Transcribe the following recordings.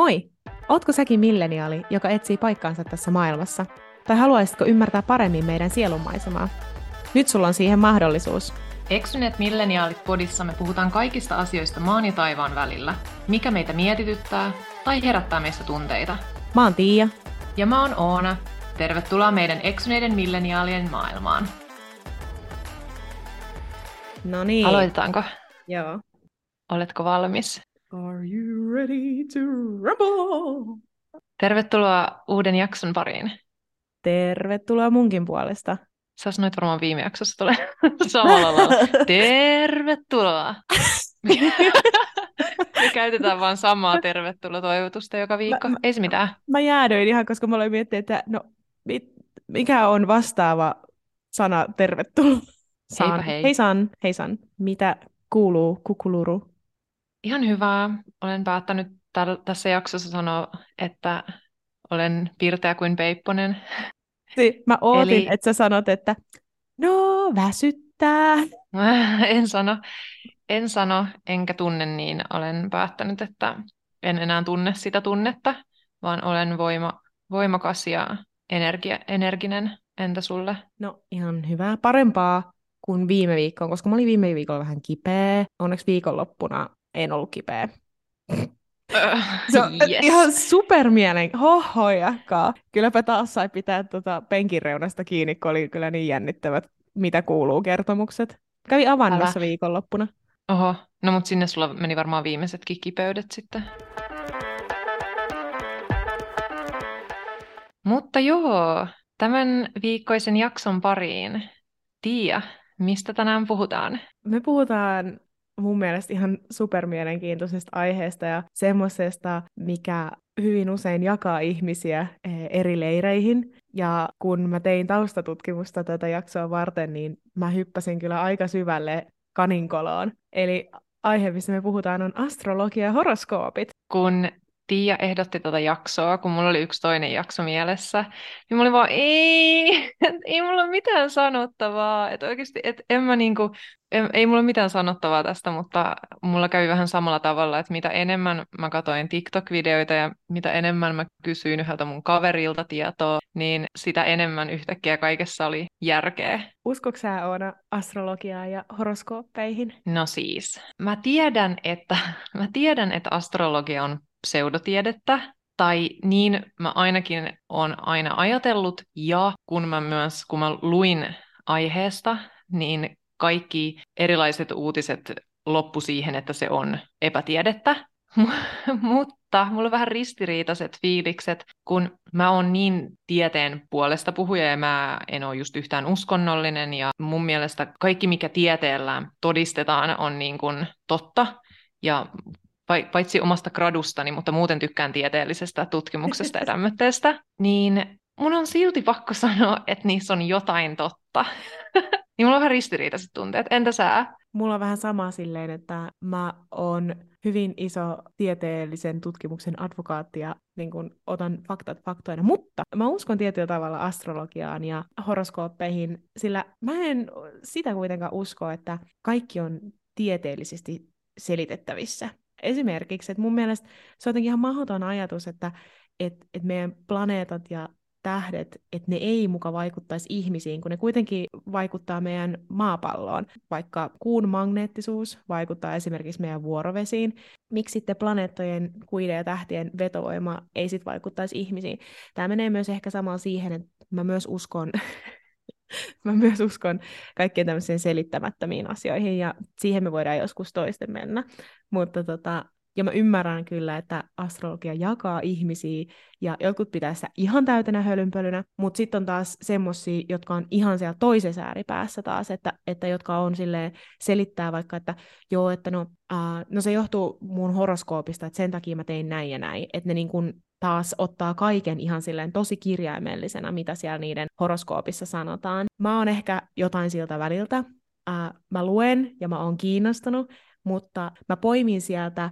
Moi! Ootko säkin milleniaali, joka etsii paikkaansa tässä maailmassa? Tai haluaisitko ymmärtää paremmin meidän sielunmaisemaa? Nyt sulla on siihen mahdollisuus. Eksyneet milleniaalit podissa me puhutaan kaikista asioista maan ja taivaan välillä. Mikä meitä mietityttää tai herättää meistä tunteita. Mä oon Tiia. Ja mä oon Oona. Tervetuloa meidän eksyneiden milleniaalien maailmaan. No niin. Aloitetaanko? Joo. Oletko valmis? Are you ready to rumble? Tervetuloa uuden jakson pariin. Tervetuloa munkin puolesta. Sä sanoit varmaan viime jaksossa tulee samalla lailla. Tervetuloa! Me käytetään vaan samaa tervetuloa-toivotusta joka viikko. Mä- Ei se mitään. Mä jäädyin ihan, koska mä aloin miettiä, että no, mit, mikä on vastaava sana tervetuloa? San. Heipä hei. Hei San, hei San. Mitä kuuluu kukuluru? Ihan hyvää. Olen päättänyt täl- tässä jaksossa sanoa, että olen pirteä kuin peipponen. Si- Mä ootin, Eli- että sä sanot, että no väsyttää. En sano, en sano, enkä tunne niin. Olen päättänyt, että en enää tunne sitä tunnetta, vaan olen voima, voimakas ja energia, energinen. Entä sulle? No ihan hyvää, parempaa kuin viime viikkoon, koska mä olin viime viikolla vähän kipeä. Onneksi viikonloppuna en ollut kipeä. Se on yes. ihan supermielen hohojakkaa. Kylläpä taas sai pitää tota penkin reunasta kiinni, kun oli kyllä niin jännittävät, mitä kuuluu kertomukset. Kävi avannossa Älä. viikonloppuna. Oho, no mutta sinne sulla meni varmaan viimeisetkin kipeydet sitten. Mutta joo, tämän viikkoisen jakson pariin. Tiia, mistä tänään puhutaan? Me puhutaan mun mielestä ihan supermielenkiintoisesta aiheesta ja semmoisesta, mikä hyvin usein jakaa ihmisiä eh, eri leireihin. Ja kun mä tein taustatutkimusta tätä jaksoa varten, niin mä hyppäsin kyllä aika syvälle kaninkoloon. Eli aihe, missä me puhutaan, on astrologia ja horoskoopit. Kun Tiia ehdotti tätä jaksoa, kun mulla oli yksi toinen jakso mielessä, niin mä olin vaan, ei, ei mulla ole mitään sanottavaa. Että oikeasti, et en mä niinku, en, ei mulla ole mitään sanottavaa tästä, mutta mulla kävi vähän samalla tavalla, että mitä enemmän mä katoin TikTok-videoita ja mitä enemmän mä kysyin yhdeltä mun kaverilta tietoa, niin sitä enemmän yhtäkkiä kaikessa oli järkeä. Uskotko sä Oona astrologiaan ja horoskooppeihin? No siis, mä tiedän, että, mä tiedän, että astrologia on pseudotiedettä, tai niin mä ainakin olen aina ajatellut, ja kun mä myös, kun mä luin aiheesta, niin kaikki erilaiset uutiset loppu siihen, että se on epätiedettä. Mutta mulla on vähän ristiriitaiset fiilikset, kun mä oon niin tieteen puolesta puhuja ja mä en ole just yhtään uskonnollinen ja mun mielestä kaikki mikä tieteellä todistetaan on niin kuin totta ja paitsi omasta gradustani, mutta muuten tykkään tieteellisestä tutkimuksesta ja tämmöistä, niin mun on silti pakko sanoa, että niissä on jotain totta. niin mulla on vähän ristiriitaiset tunteet. Entä sä? Mulla on vähän sama silleen, että mä oon hyvin iso tieteellisen tutkimuksen advokaatti ja niin kun otan faktat faktoina, mutta mä uskon tietyllä tavalla astrologiaan ja horoskooppeihin, sillä mä en sitä kuitenkaan usko, että kaikki on tieteellisesti selitettävissä. Esimerkiksi, että mun mielestä se on jotenkin ihan mahdoton ajatus, että et, et meidän planeetat ja tähdet, että ne ei muka vaikuttaisi ihmisiin, kun ne kuitenkin vaikuttaa meidän maapalloon. Vaikka kuun magneettisuus vaikuttaa esimerkiksi meidän vuorovesiin, miksi sitten planeettojen, kuiden ja tähtien vetovoima ei sitten vaikuttaisi ihmisiin? Tämä menee myös ehkä samalla siihen, että mä myös uskon, mä myös uskon kaikkien tämmöisiin selittämättömiin asioihin, ja siihen me voidaan joskus toisten mennä. Mutta tota, ja mä ymmärrän kyllä, että astrologia jakaa ihmisiä ja jotkut pitää sitä ihan täytenä hölynpölynä, mutta sitten on taas semmosia, jotka on ihan siellä toisessa ääripäässä taas, että, että jotka on silleen, selittää vaikka, että joo, että no, uh, no se johtuu mun horoskoopista, että sen takia mä tein näin ja näin, että ne niin kun taas ottaa kaiken ihan silleen tosi kirjaimellisena, mitä siellä niiden horoskoopissa sanotaan. Mä oon ehkä jotain siltä väliltä, uh, mä luen ja mä oon kiinnostunut, mutta mä poimin sieltä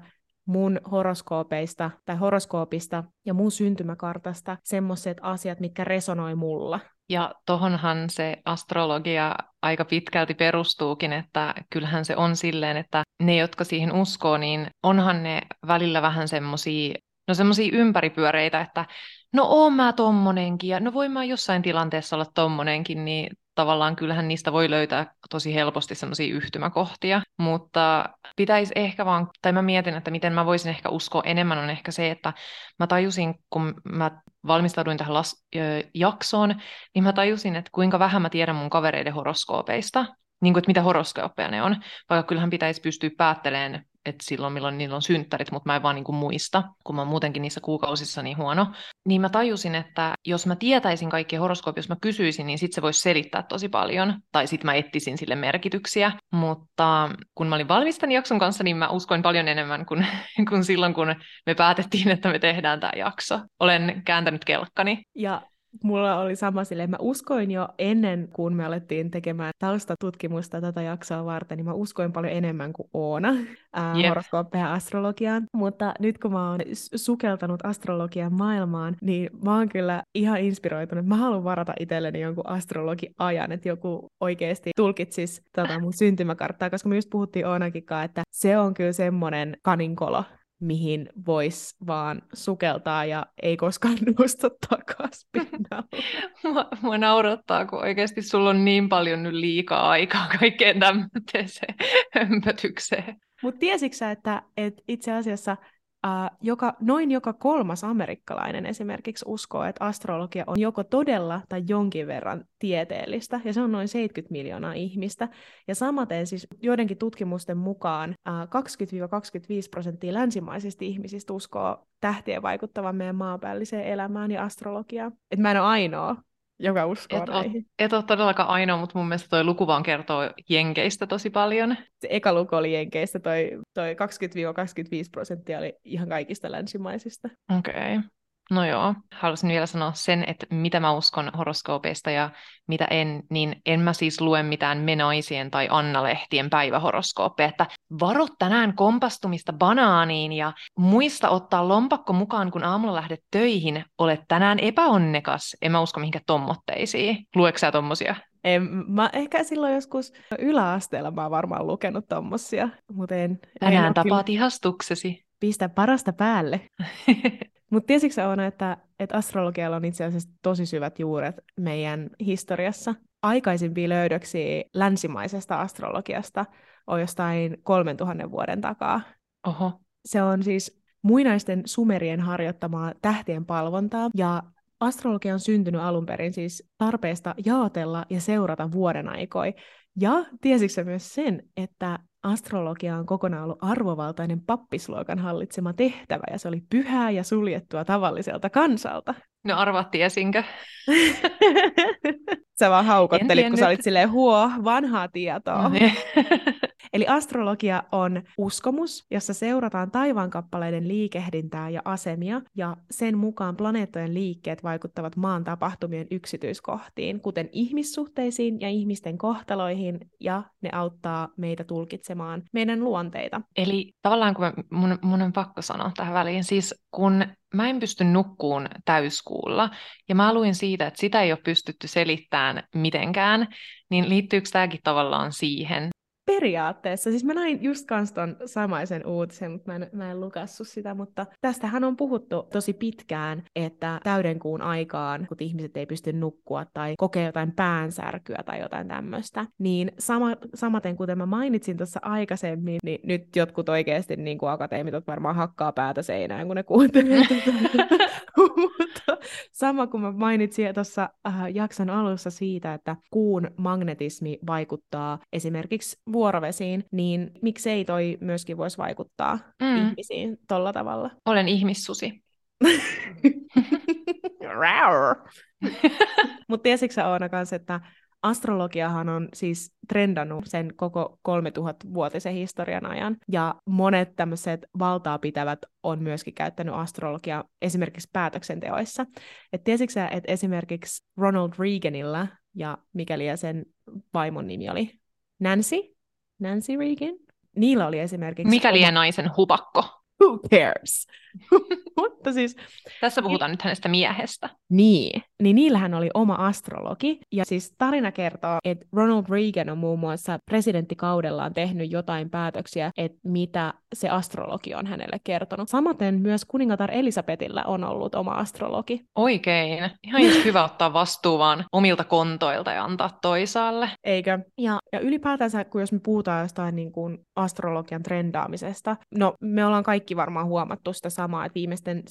mun horoskoopeista tai horoskoopista ja mun syntymäkartasta semmoiset asiat, mitkä resonoi mulla. Ja tohonhan se astrologia aika pitkälti perustuukin, että kyllähän se on silleen, että ne, jotka siihen uskoo, niin onhan ne välillä vähän semmoisia no semmoisia ympäripyöreitä, että no oon mä tommonenkin ja no voin mä jossain tilanteessa olla tommonenkin, niin tavallaan kyllähän niistä voi löytää tosi helposti semmoisia yhtymäkohtia, mutta pitäisi ehkä vaan, tai mä mietin, että miten mä voisin ehkä uskoa enemmän on ehkä se, että mä tajusin, kun mä valmistauduin tähän las- jaksoon, niin mä tajusin, että kuinka vähän mä tiedän mun kavereiden horoskoopeista, niin kuin, että mitä horoskooppeja ne on, vaikka kyllähän pitäisi pystyä päättelemään että silloin milloin niillä on synttärit, mutta mä en vaan niin kuin muista, kun mä oon muutenkin niissä kuukausissa niin huono. Niin mä tajusin, että jos mä tietäisin kaikki horoskoopia, jos mä kysyisin, niin sit se voisi selittää tosi paljon, tai sit mä etsisin sille merkityksiä. Mutta kun mä olin valmis tämän jakson kanssa, niin mä uskoin paljon enemmän kuin, kuin silloin, kun me päätettiin, että me tehdään tämä jakso. Olen kääntänyt kelkkani. Ja Mulla oli sama sille, mä uskoin jo ennen kuin me alettiin tekemään taustatutkimusta tätä jaksoa varten, niin mä uskoin paljon enemmän kuin Oona ää, yep. horoskooppeja astrologiaan. Mutta nyt kun mä oon sukeltanut astrologian maailmaan, niin mä oon kyllä ihan inspiroitunut. Mä haluan varata itselleni jonkun astrologiajan, että joku oikeasti tulkitsisi tota mun syntymäkarttaa, koska me just puhuttiin Oonakin että se on kyllä semmoinen kaninkolo, mihin voisi vaan sukeltaa ja ei koskaan nousta takaisin mua, mua naurattaa, kun oikeasti sulla on niin paljon nyt liikaa aikaa kaikkeen tämmöiseen hömpötykseen. Mutta tiesitkö että, että itse asiassa Joka, noin joka kolmas amerikkalainen esimerkiksi uskoo, että astrologia on joko todella tai jonkin verran tieteellistä, ja se on noin 70 miljoonaa ihmistä. Ja samaten siis joidenkin tutkimusten mukaan uh, 20-25 prosenttia länsimaisista ihmisistä uskoo tähtien vaikuttavan meidän maanpäälliseen elämään ja astrologiaan. Et mä en ole ainoa, joka uskoo et näihin. Ole, et ole todellakaan ainoa, mutta mun mielestä toi luku vaan kertoo Jenkeistä tosi paljon. Se eka luku oli Jenkeistä, toi, toi 20-25 prosenttia oli ihan kaikista länsimaisista. Okei. Okay. No joo, haluaisin vielä sanoa sen, että mitä mä uskon horoskoopeista ja mitä en, niin en mä siis lue mitään Menaisien tai Anna-lehtien päivähoroskooppeja, että varo tänään kompastumista banaaniin ja muista ottaa lompakko mukaan, kun aamulla lähdet töihin, olet tänään epäonnekas. En mä usko mihinkään tommotteisiin. Lueeko sä tommosia? En, mä ehkä silloin joskus yläasteella mä oon varmaan lukenut tommosia, mutta en... Tänään en tapaat kyllä... ihastuksesi. Pistä parasta päälle. Mutta tiesitkö Oona, että, että astrologialla on itse asiassa tosi syvät juuret meidän historiassa? Aikaisimpia löydöksiä länsimaisesta astrologiasta on jostain 3000 vuoden takaa. Oho. Se on siis muinaisten sumerien harjoittamaa tähtien palvontaa, ja astrologia on syntynyt alun perin siis tarpeesta jaotella ja seurata vuoden aikoja. Ja tiesitkö myös sen, että astrologia on kokonaan ollut arvovaltainen pappisluokan hallitsema tehtävä, ja se oli pyhää ja suljettua tavalliselta kansalta. No arvat tiesinkö? Sä vaan haukottelit, kun sä olit silleen, huo, vanhaa tietoa. No niin. Eli astrologia on uskomus, jossa seurataan taivaankappaleiden liikehdintää ja asemia, ja sen mukaan planeettojen liikkeet vaikuttavat maan tapahtumien yksityiskohtiin, kuten ihmissuhteisiin ja ihmisten kohtaloihin, ja ne auttaa meitä tulkitsemaan meidän luonteita. Eli tavallaan, kun mä, mun, mun on pakko sanoa tähän väliin, siis kun mä en pysty nukkuun täyskuulla, ja mä luin siitä, että sitä ei ole pystytty selittämään mitenkään, niin liittyykö tämäkin tavallaan siihen? Periaatteessa, siis mä näin just kans ton samaisen uutisen, mutta mä en, mä en lukassu sitä, mutta tästähän on puhuttu tosi pitkään, että täydenkuun aikaan, kun ihmiset ei pysty nukkua tai kokee jotain päänsärkyä tai jotain tämmöistä, niin sama, samaten kuten mä mainitsin tuossa aikaisemmin, niin nyt jotkut oikeasti niin kuin akateemikot varmaan hakkaa päätä seinään, kun ne kuuntelee mutta sama kuin mä mainitsin tuossa äh, jakson alussa siitä, että kuun magnetismi vaikuttaa esimerkiksi vuorovesiin, niin miksei toi myöskin voisi vaikuttaa mm. ihmisiin tolla tavalla? Olen ihmissusi. Mutta tiesitkö sä Oona kanssa, että astrologiahan on siis trendannut sen koko 3000-vuotisen historian ajan, ja monet tämmöiset valtaa pitävät on myöskin käyttänyt astrologiaa esimerkiksi päätöksenteoissa. Et tiesitkö sä, että esimerkiksi Ronald Reaganilla, ja mikäli sen vaimon nimi oli Nancy, Nancy Reagan, niillä oli esimerkiksi... Mikäli oma... naisen hupakko. Who cares? Mutta siis... Tässä puhutaan nyt hänestä miehestä. Niin. Niin niillähän oli oma astrologi. Ja siis tarina kertoo, että Ronald Reagan on muun muassa presidenttikaudellaan tehnyt jotain päätöksiä, että mitä se astrologi on hänelle kertonut. Samaten myös kuningatar Elisabetillä on ollut oma astrologi. Oikein. Ihan just hyvä ottaa vastuu vaan omilta kontoilta ja antaa toisaalle. Eikö? Ja, ja ylipäätänsä, kun jos me puhutaan jostain niin kuin astrologian trendaamisesta, no me ollaan kaikki varmaan huomattu sitä samaa, että viimeisten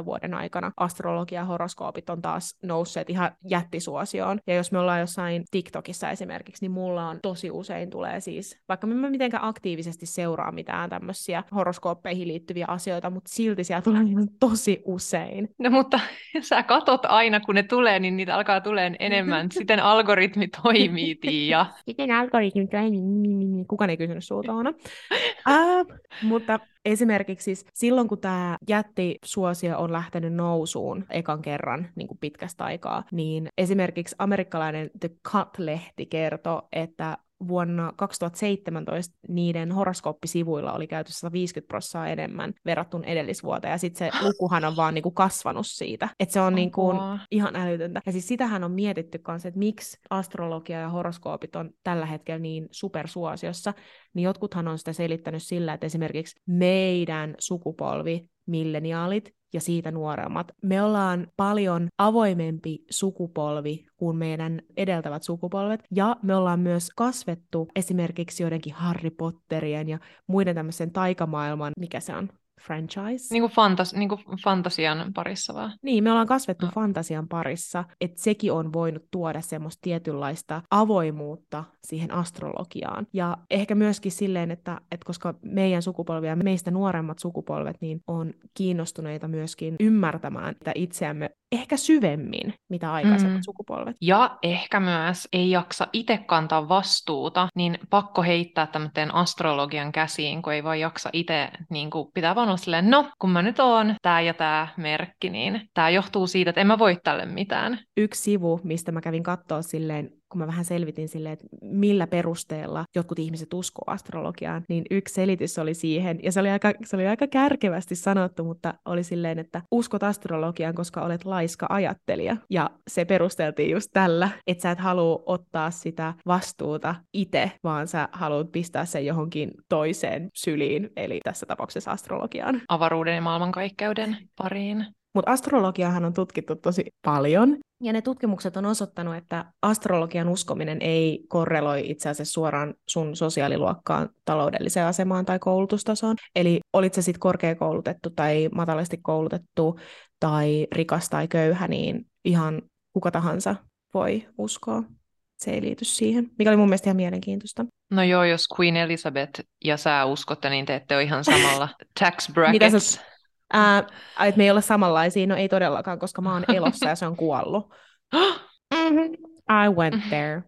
7-8 vuoden aikana astrologia ja horoskoopit on taas nousseet ihan jättisuosioon. Ja jos me ollaan jossain TikTokissa esimerkiksi, niin mulla on tosi usein tulee siis, vaikka mä mitenkään aktiivisesti seuraa mitään tämmöisiä horoskooppeihin liittyviä asioita, mutta silti siellä tulee niin tosi usein. No mutta sä katot aina, kun ne tulee, niin niitä alkaa tulee enemmän. Siten algoritmi toimii, Tiia. Miten algoritmi toimii? Kukaan ei kysynyt sulta, Oona. uh, mutta esimerkiksi siis silloin, kun tämä jättisuosio on lähtenyt nousuun ekan kerran niin kuin pitkästä aikaa, niin esimerkiksi amerikkalainen The Cut-lehti kertoi, että vuonna 2017 niiden horoskooppisivuilla oli käyty 150 prosenttia enemmän verrattuna edellisvuoteen, ja sitten se lukuhan on vaan niinku kasvanut siitä. Että se on niinku ihan älytöntä. Ja siis sitähän on mietitty kanssa, että miksi astrologia ja horoskoopit on tällä hetkellä niin supersuosiossa, niin jotkuthan on sitä selittänyt sillä, että esimerkiksi meidän sukupolvi, milleniaalit, ja siitä nuoremmat. Me ollaan paljon avoimempi sukupolvi kuin meidän edeltävät sukupolvet, ja me ollaan myös kasvettu esimerkiksi joidenkin Harry Potterien ja muiden tämmöisen taikamaailman, mikä se on, franchise. Niin kuin, fantas, niin kuin fantasian parissa vaan. Niin, me ollaan kasvettu no. fantasian parissa, että sekin on voinut tuoda semmoista tietynlaista avoimuutta siihen astrologiaan. Ja ehkä myöskin silleen, että, että koska meidän sukupolvi ja meistä nuoremmat sukupolvet niin on kiinnostuneita myöskin ymmärtämään että itseämme ehkä syvemmin, mitä aikaisemmat mm. sukupolvet. Ja ehkä myös ei jaksa itse kantaa vastuuta, niin pakko heittää tämmöinen astrologian käsiin, kun ei vaan jaksa itse, niin kuin pitää vaan olla silleen, no, kun mä nyt oon tää ja tää merkki, niin tää johtuu siitä, että en mä voi tälle mitään. Yksi sivu, mistä mä kävin katsoa silleen kun mä vähän selvitin sille, että millä perusteella jotkut ihmiset uskoo astrologiaan, niin yksi selitys oli siihen, ja se oli aika, se oli aika kärkevästi sanottu, mutta oli silleen, että uskot astrologiaan, koska olet laiska ajattelija. Ja se perusteltiin just tällä, että sä et halua ottaa sitä vastuuta itse, vaan sä haluat pistää sen johonkin toiseen syliin, eli tässä tapauksessa astrologiaan. Avaruuden ja maailmankaikkeuden pariin. Mutta astrologiahan on tutkittu tosi paljon, ja ne tutkimukset on osoittanut, että astrologian uskominen ei korreloi itse asiassa suoraan sun sosiaaliluokkaan, taloudelliseen asemaan tai koulutustasoon. Eli olit se sitten korkeakoulutettu tai matalasti koulutettu tai rikas tai köyhä, niin ihan kuka tahansa voi uskoa. Se ei liity siihen, mikä oli mun mielestä ihan mielenkiintoista. No joo, jos Queen Elizabeth ja sä uskotte, niin te ette ole ihan samalla tax brackets. Mitä sä, Ää, että me ei olla samanlaisia, no ei todellakaan, koska mä oon elossa ja se on kuollut. mm-hmm. I went there.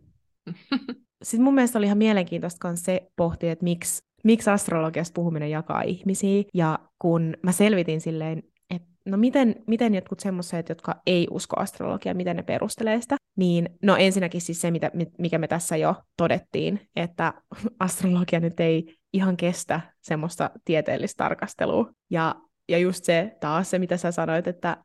Sitten mun mielestä oli ihan mielenkiintoista myös se pohtia, että miksi, miksi astrologiasta puhuminen jakaa ihmisiä. Ja kun mä selvitin silleen, että no miten, miten jotkut semmoiset, jotka ei usko astrologiaa, miten ne perustelee sitä, niin no ensinnäkin siis se, mitä, mikä me tässä jo todettiin, että astrologia nyt ei ihan kestä semmoista tieteellistä tarkastelua. Ja ja just se taas se, mitä sä sanoit, että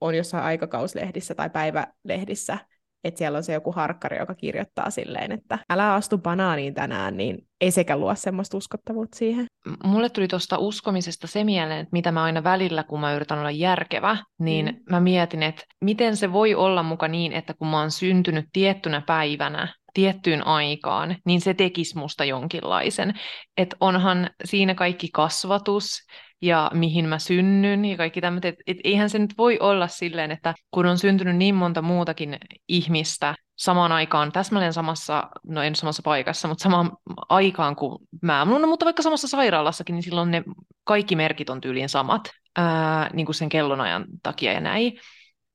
on jossain aikakauslehdissä tai päivälehdissä, että siellä on se joku harkkari, joka kirjoittaa silleen, että älä astu banaaniin tänään, niin ei sekä luo semmoista uskottavuutta siihen. Mulle tuli tuosta uskomisesta se mieleen, että mitä mä aina välillä, kun mä yritän olla järkevä, niin mm. mä mietin, että miten se voi olla muka niin, että kun mä oon syntynyt tiettynä päivänä, tiettyyn aikaan, niin se tekisi musta jonkinlaisen. Että onhan siinä kaikki kasvatus, ja mihin mä synnyn ja kaikki tämmöiset. Et, et eihän se nyt voi olla silleen, että kun on syntynyt niin monta muutakin ihmistä samaan aikaan, täsmälleen samassa, no en samassa paikassa, mutta samaan aikaan kuin mä, no, mutta vaikka samassa sairaalassakin, niin silloin ne kaikki merkit on tyyliin samat, ää, niin kuin sen kellonajan takia ja näin.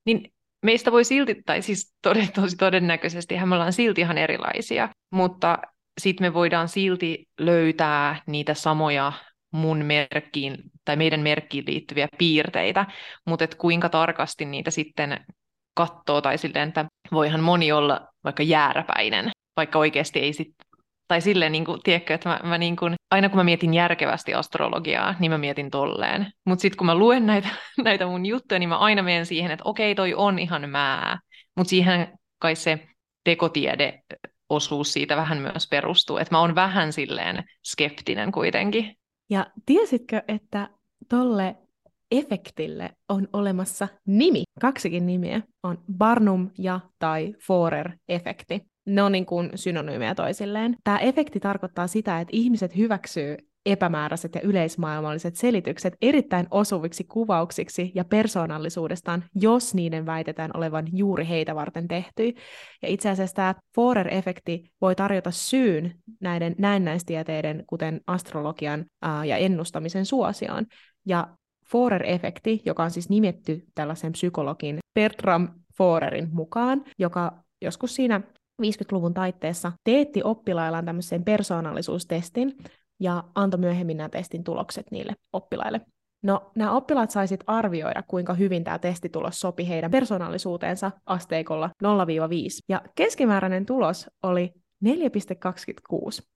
Niin meistä voi silti, tai siis tosi todennäköisesti, me ollaan silti ihan erilaisia, mutta sitten me voidaan silti löytää niitä samoja mun merkkiin tai meidän merkkiin liittyviä piirteitä, mutta et kuinka tarkasti niitä sitten katsoo tai silleen, että voihan moni olla vaikka jääräpäinen, vaikka oikeasti ei sit Tai silleen, niin kuin, tiedätkö, että mä, mä niin kuin, aina kun mä mietin järkevästi astrologiaa, niin mä mietin tolleen. Mutta sitten kun mä luen näitä, näitä mun juttuja, niin mä aina menen siihen, että okei, toi on ihan mää. Mutta siihen kai se tekotiede osuus siitä vähän myös perustuu. Että mä oon vähän silleen skeptinen kuitenkin. Ja tiesitkö, että tolle efektille on olemassa nimi, kaksikin nimiä, on Barnum ja tai Forer-efekti. Ne on niin kuin synonyymejä toisilleen. Tämä efekti tarkoittaa sitä, että ihmiset hyväksyy epämääräiset ja yleismaailmalliset selitykset erittäin osuviksi kuvauksiksi ja persoonallisuudestaan, jos niiden väitetään olevan juuri heitä varten tehty. Ja itse asiassa tämä Forer-efekti voi tarjota syyn näiden näennäistieteiden, kuten astrologian ää, ja ennustamisen suosioon. Ja Forer-efekti, joka on siis nimetty tällaisen psykologin Bertram Forerin mukaan, joka joskus siinä 50-luvun taitteessa teetti oppilaillaan tämmöisen persoonallisuustestin ja antoi myöhemmin nämä testin tulokset niille oppilaille. No, nämä oppilaat saisit arvioida, kuinka hyvin tämä testitulos sopi heidän persoonallisuuteensa asteikolla 0-5. Ja keskimääräinen tulos oli 4,26.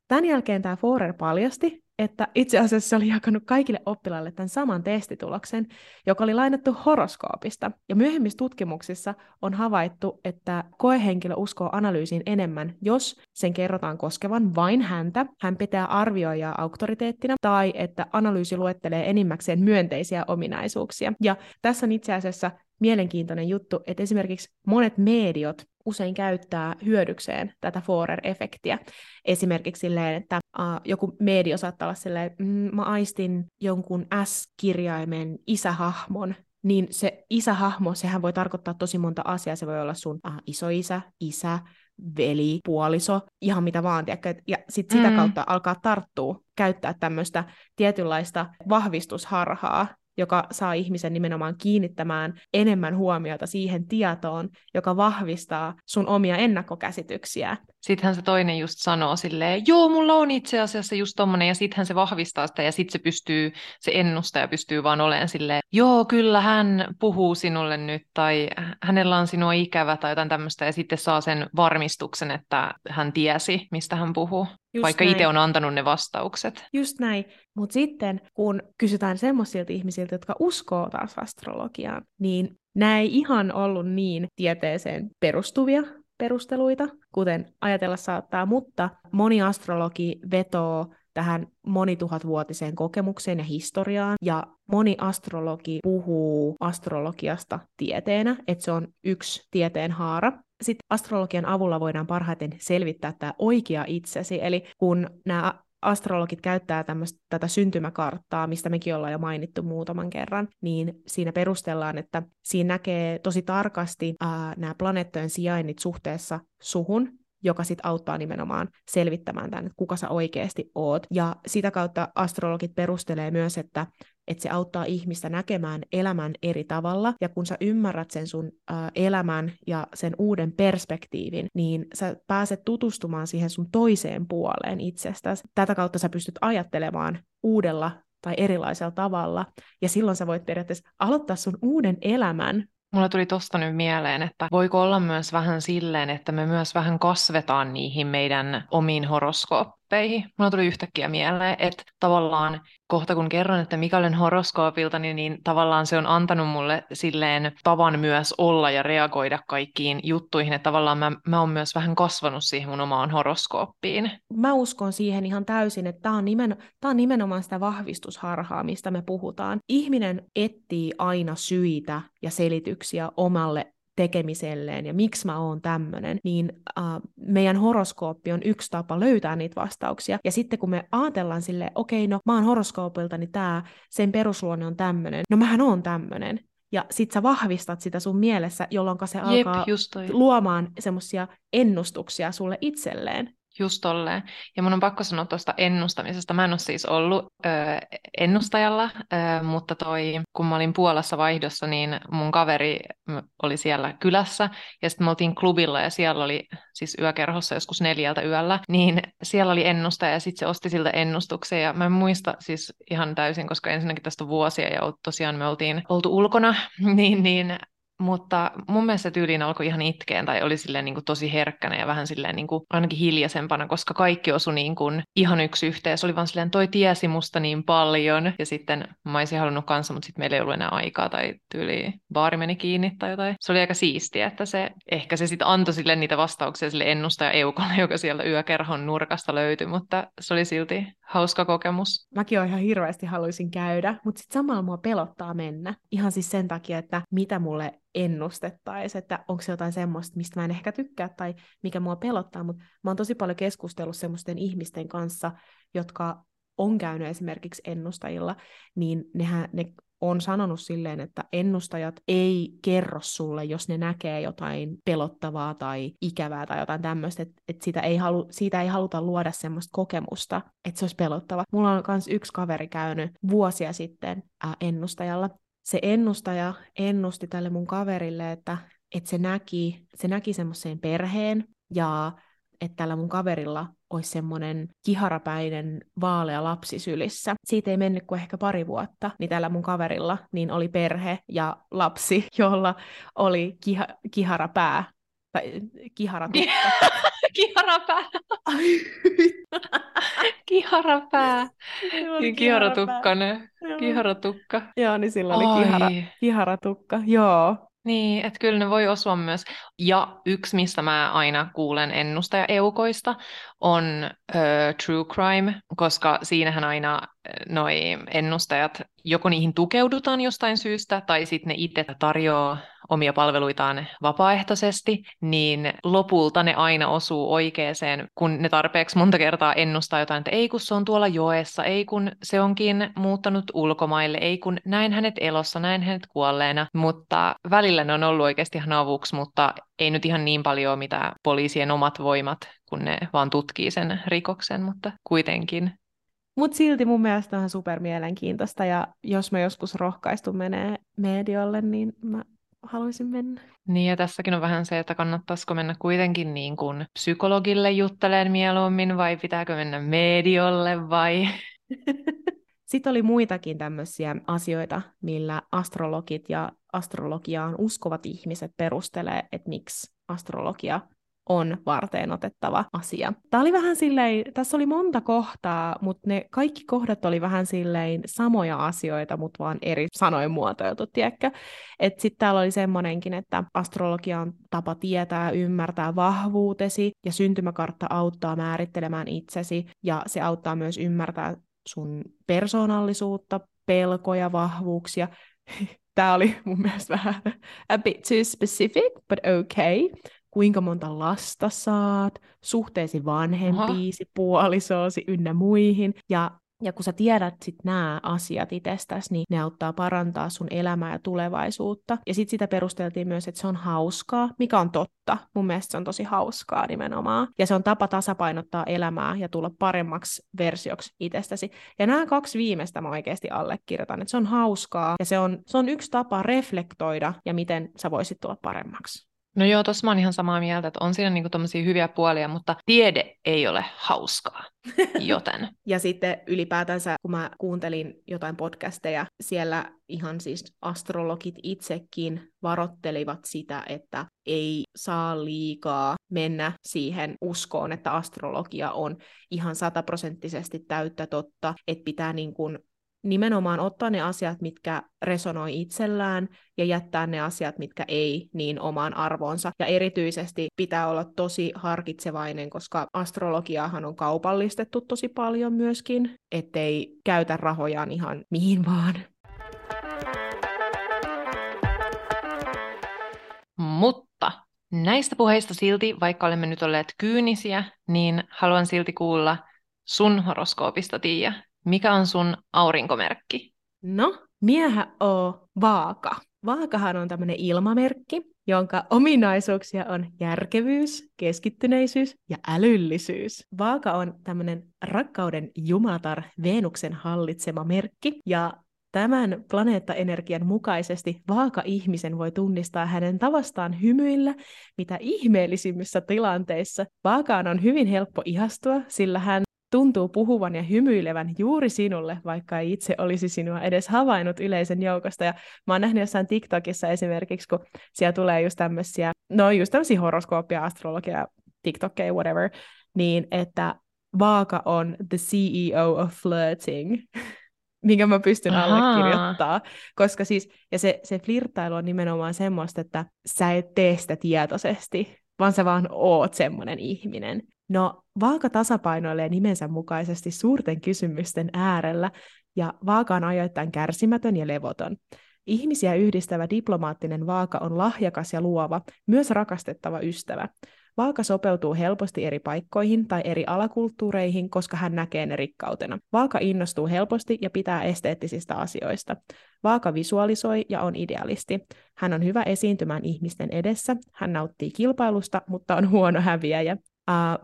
Tämän jälkeen tämä Forer paljasti, että itse asiassa se oli jakanut kaikille oppilaille tämän saman testituloksen, joka oli lainattu horoskoopista. Ja myöhemmissä tutkimuksissa on havaittu, että koehenkilö uskoo analyysiin enemmän, jos sen kerrotaan koskevan vain häntä, hän pitää arvioijaa auktoriteettina, tai että analyysi luettelee enimmäkseen myönteisiä ominaisuuksia. Ja tässä on itse asiassa mielenkiintoinen juttu, että esimerkiksi monet mediot usein käyttää hyödykseen tätä Forer-efektiä. Esimerkiksi silleen, että uh, joku media saattaa olla silleen, mm, mä aistin jonkun S-kirjaimen isähahmon, niin se isähahmo, sehän voi tarkoittaa tosi monta asiaa. Se voi olla sun uh, isoisä, isä, veli, puoliso, ihan mitä vaan, tiedätkö? ja sitten sitä mm. kautta alkaa tarttua, käyttää tämmöistä tietynlaista vahvistusharhaa, joka saa ihmisen nimenomaan kiinnittämään enemmän huomiota siihen tietoon, joka vahvistaa sun omia ennakkokäsityksiä. Sittenhän se toinen just sanoo silleen, joo, mulla on itse asiassa just tommonen, ja sittenhän se vahvistaa sitä, ja sitten se pystyy, se ennustaja pystyy vaan olemaan silleen, joo, kyllä hän puhuu sinulle nyt, tai hänellä on sinua ikävä, tai jotain tämmöistä, ja sitten saa sen varmistuksen, että hän tiesi, mistä hän puhuu. Just vaikka itse on antanut ne vastaukset. Just näin. Mutta sitten, kun kysytään semmoisilta ihmisiltä, jotka uskoo taas astrologiaan, niin nämä ei ihan ollut niin tieteeseen perustuvia perusteluita, kuten ajatella saattaa, mutta moni astrologi vetoo tähän monituhatvuotiseen kokemukseen ja historiaan, ja moni astrologi puhuu astrologiasta tieteenä, että se on yksi tieteen haara. Sitten astrologian avulla voidaan parhaiten selvittää tämä oikea itsesi, eli kun nämä astrologit käyttää tämmöstä, tätä syntymäkarttaa, mistä mekin ollaan jo mainittu muutaman kerran, niin siinä perustellaan, että siinä näkee tosi tarkasti ää, nämä planeettojen sijainnit suhteessa suhun, joka sitten auttaa nimenomaan selvittämään tämän, että kuka sä oikeasti oot. Ja sitä kautta astrologit perustelee myös, että, että se auttaa ihmistä näkemään elämän eri tavalla, ja kun sä ymmärrät sen sun ä, elämän ja sen uuden perspektiivin, niin sä pääset tutustumaan siihen sun toiseen puoleen itsestäsi. Tätä kautta sä pystyt ajattelemaan uudella tai erilaisella tavalla, ja silloin sä voit periaatteessa aloittaa sun uuden elämän. Mulla tuli tosta nyt mieleen, että voiko olla myös vähän silleen, että me myös vähän kasvetaan niihin meidän omiin horoskooppeihin. Mulla tuli yhtäkkiä mieleen, että tavallaan kohta kun kerron, että mikä olen horoskoopilta, niin, niin tavallaan se on antanut mulle silleen tavan myös olla ja reagoida kaikkiin juttuihin, että tavallaan mä, mä oon myös vähän kasvanut siihen mun omaan horoskooppiin. Mä uskon siihen ihan täysin, että tämä on, nimen, tää on nimenomaan sitä vahvistusharhaa, mistä me puhutaan. Ihminen etsii aina syitä ja selityksiä omalle tekemiselleen ja miksi mä oon tämmöinen, niin uh, meidän horoskooppi on yksi tapa löytää niitä vastauksia. Ja sitten kun me ajatellaan silleen, okei, okay, no mä oon horoskoopilta, niin tää, sen perusluonne on tämmöinen, no mähän oon tämmöinen. Ja sit sä vahvistat sitä sun mielessä, jolloin se Jep, alkaa luomaan semmoisia ennustuksia sulle itselleen. Just tolleen. Ja mun on pakko sanoa tuosta ennustamisesta. Mä en ole siis ollut ö, ennustajalla, ö, mutta toi, kun mä olin Puolassa vaihdossa, niin mun kaveri oli siellä kylässä ja sitten me oltiin klubilla ja siellä oli siis yökerhossa joskus neljältä yöllä, niin siellä oli ennustaja ja sitten se osti siltä ennustuksen ja mä en muista siis ihan täysin, koska ensinnäkin tästä vuosia ja tosiaan me oltiin oltu ulkona, niin, niin mutta mun mielestä tyyliin alkoi ihan itkeen tai oli silleen niin kuin tosi herkkänä ja vähän silleen niin kuin ainakin hiljaisempana, koska kaikki osui niin kuin ihan yksi yhteen. Se oli vaan silleen, toi tiesi musta niin paljon ja sitten mä olisin halunnut kanssa, mutta sitten meillä ei ollut enää aikaa tai tyyli baari meni kiinni tai jotain. Se oli aika siistiä, että se ehkä se sitten antoi sille niitä vastauksia sille ennustaja Eukolle, joka sieltä yökerhon nurkasta löytyi, mutta se oli silti hauska kokemus. Mäkin ihan hirveästi haluaisin käydä, mutta sitten samalla mua pelottaa mennä. Ihan siis sen takia, että mitä mulle ennustettaisiin, että onko se jotain semmoista, mistä mä en ehkä tykkää tai mikä mua pelottaa, mutta mä oon tosi paljon keskustellut semmoisten ihmisten kanssa, jotka on käynyt esimerkiksi ennustajilla, niin nehän, ne on sanonut silleen, että ennustajat ei kerro sulle, jos ne näkee jotain pelottavaa tai ikävää tai jotain tämmöistä, että, että siitä, ei halu, siitä ei haluta luoda semmoista kokemusta, että se olisi pelottava. Mulla on myös yksi kaveri käynyt vuosia sitten ää, ennustajalla. Se ennustaja ennusti tälle mun kaverille, että, että se näki, se näki semmoiseen perheen ja että tällä mun kaverilla olisi semmoinen kiharapäinen vaalea lapsi sylissä. Siitä ei mennyt kuin ehkä pari vuotta, niin tällä mun kaverilla niin oli perhe ja lapsi, jolla oli kiha, kiharapää. Kiharatukka. kiharapää. kiharapää. Kiharatukkainen. Kiharatukka. Joo, niin sillä oli kihara, kiharatukka. Joo, niin, että kyllä ne voi osua myös. Ja yksi, mistä mä aina kuulen ennustaja-eukoista, on ö, true crime, koska siinähän aina noi ennustajat, joko niihin tukeudutaan jostain syystä, tai sitten ne itse tarjoaa omia palveluitaan vapaaehtoisesti, niin lopulta ne aina osuu oikeeseen, kun ne tarpeeksi monta kertaa ennustaa jotain, että ei kun se on tuolla joessa, ei kun se onkin muuttanut ulkomaille, ei kun näin hänet elossa, näin hänet kuolleena, mutta välillä ne on ollut oikeasti ihan avuksi, mutta ei nyt ihan niin paljon mitä poliisien omat voimat, kun ne vaan tutkii sen rikoksen, mutta kuitenkin. Mutta silti mun mielestä on super mielenkiintoista, ja jos mä joskus rohkaistun menee mediolle, niin mä haluaisin mennä. Niin, ja tässäkin on vähän se, että kannattaisiko mennä kuitenkin niin kuin psykologille jutteleen mieluummin, vai pitääkö mennä mediolle, vai... Sitten oli muitakin tämmöisiä asioita, millä astrologit ja astrologiaan uskovat ihmiset perustelee, että miksi astrologia on varteen otettava asia. Tämä oli vähän silleen, tässä oli monta kohtaa, mutta ne kaikki kohdat oli vähän silleen samoja asioita, mutta vaan eri sanojen muotoiltu, tiedätkö? Että sitten täällä oli semmoinenkin, että astrologia on tapa tietää, ymmärtää vahvuutesi ja syntymäkartta auttaa määrittelemään itsesi ja se auttaa myös ymmärtää sun persoonallisuutta, pelkoja, vahvuuksia. Tämä oli mun mielestä vähän a bit too specific, but okay kuinka monta lasta saat, suhteesi vanhempiisi, Aha. puolisoosi ynnä muihin. Ja ja kun sä tiedät sit nämä asiat itsestäsi, niin ne auttaa parantaa sun elämää ja tulevaisuutta. Ja sitten sitä perusteltiin myös, että se on hauskaa, mikä on totta. Mun mielestä se on tosi hauskaa nimenomaan. Ja se on tapa tasapainottaa elämää ja tulla paremmaksi versioksi itsestäsi. Ja nämä kaksi viimeistä mä oikeasti allekirjoitan, että se on hauskaa ja se on, se on yksi tapa reflektoida ja miten sä voisit tulla paremmaksi. No joo, tuossa mä oon ihan samaa mieltä, että on siinä niinku tommosia hyviä puolia, mutta tiede ei ole hauskaa, joten. ja sitten ylipäätänsä, kun mä kuuntelin jotain podcasteja, siellä ihan siis astrologit itsekin varottelivat sitä, että ei saa liikaa mennä siihen uskoon, että astrologia on ihan sataprosenttisesti täyttä totta, että pitää niin kuin nimenomaan ottaa ne asiat, mitkä resonoi itsellään ja jättää ne asiat, mitkä ei niin omaan arvoonsa. Ja erityisesti pitää olla tosi harkitsevainen, koska astrologiaahan on kaupallistettu tosi paljon myöskin, ettei käytä rahojaan ihan mihin vaan. Mutta näistä puheista silti, vaikka olemme nyt olleet kyynisiä, niin haluan silti kuulla sun horoskoopista, Tiia. Mikä on sun aurinkomerkki? No, miehä oo vaaka. Vaakahan on tämmöinen ilmamerkki, jonka ominaisuuksia on järkevyys, keskittyneisyys ja älyllisyys. Vaaka on tämmöinen rakkauden jumatar Venuksen hallitsema merkki, ja Tämän planeettaenergian mukaisesti vaaka-ihmisen voi tunnistaa hänen tavastaan hymyillä, mitä ihmeellisimmissä tilanteissa. Vaakaan on hyvin helppo ihastua, sillä hän tuntuu puhuvan ja hymyilevän juuri sinulle, vaikka ei itse olisi sinua edes havainnut yleisen joukosta. Ja mä oon nähnyt jossain TikTokissa esimerkiksi, kun siellä tulee just tämmöisiä, no just tämmöisiä horoskooppia, astrologia, TikTokkeja, whatever, niin että vaaka on the CEO of flirting, minkä mä pystyn Ahaa. allekirjoittaa. Koska siis, ja se, se flirttailu on nimenomaan semmoista, että sä et tee sitä tietoisesti, vaan sä vaan oot semmoinen ihminen. No, vaaka tasapainoilee nimensä mukaisesti suurten kysymysten äärellä, ja vaaka on ajoittain kärsimätön ja levoton. Ihmisiä yhdistävä diplomaattinen vaaka on lahjakas ja luova, myös rakastettava ystävä. Vaaka sopeutuu helposti eri paikkoihin tai eri alakulttuureihin, koska hän näkee ne rikkautena. Vaaka innostuu helposti ja pitää esteettisistä asioista. Vaaka visualisoi ja on idealisti. Hän on hyvä esiintymään ihmisten edessä, hän nauttii kilpailusta, mutta on huono häviäjä.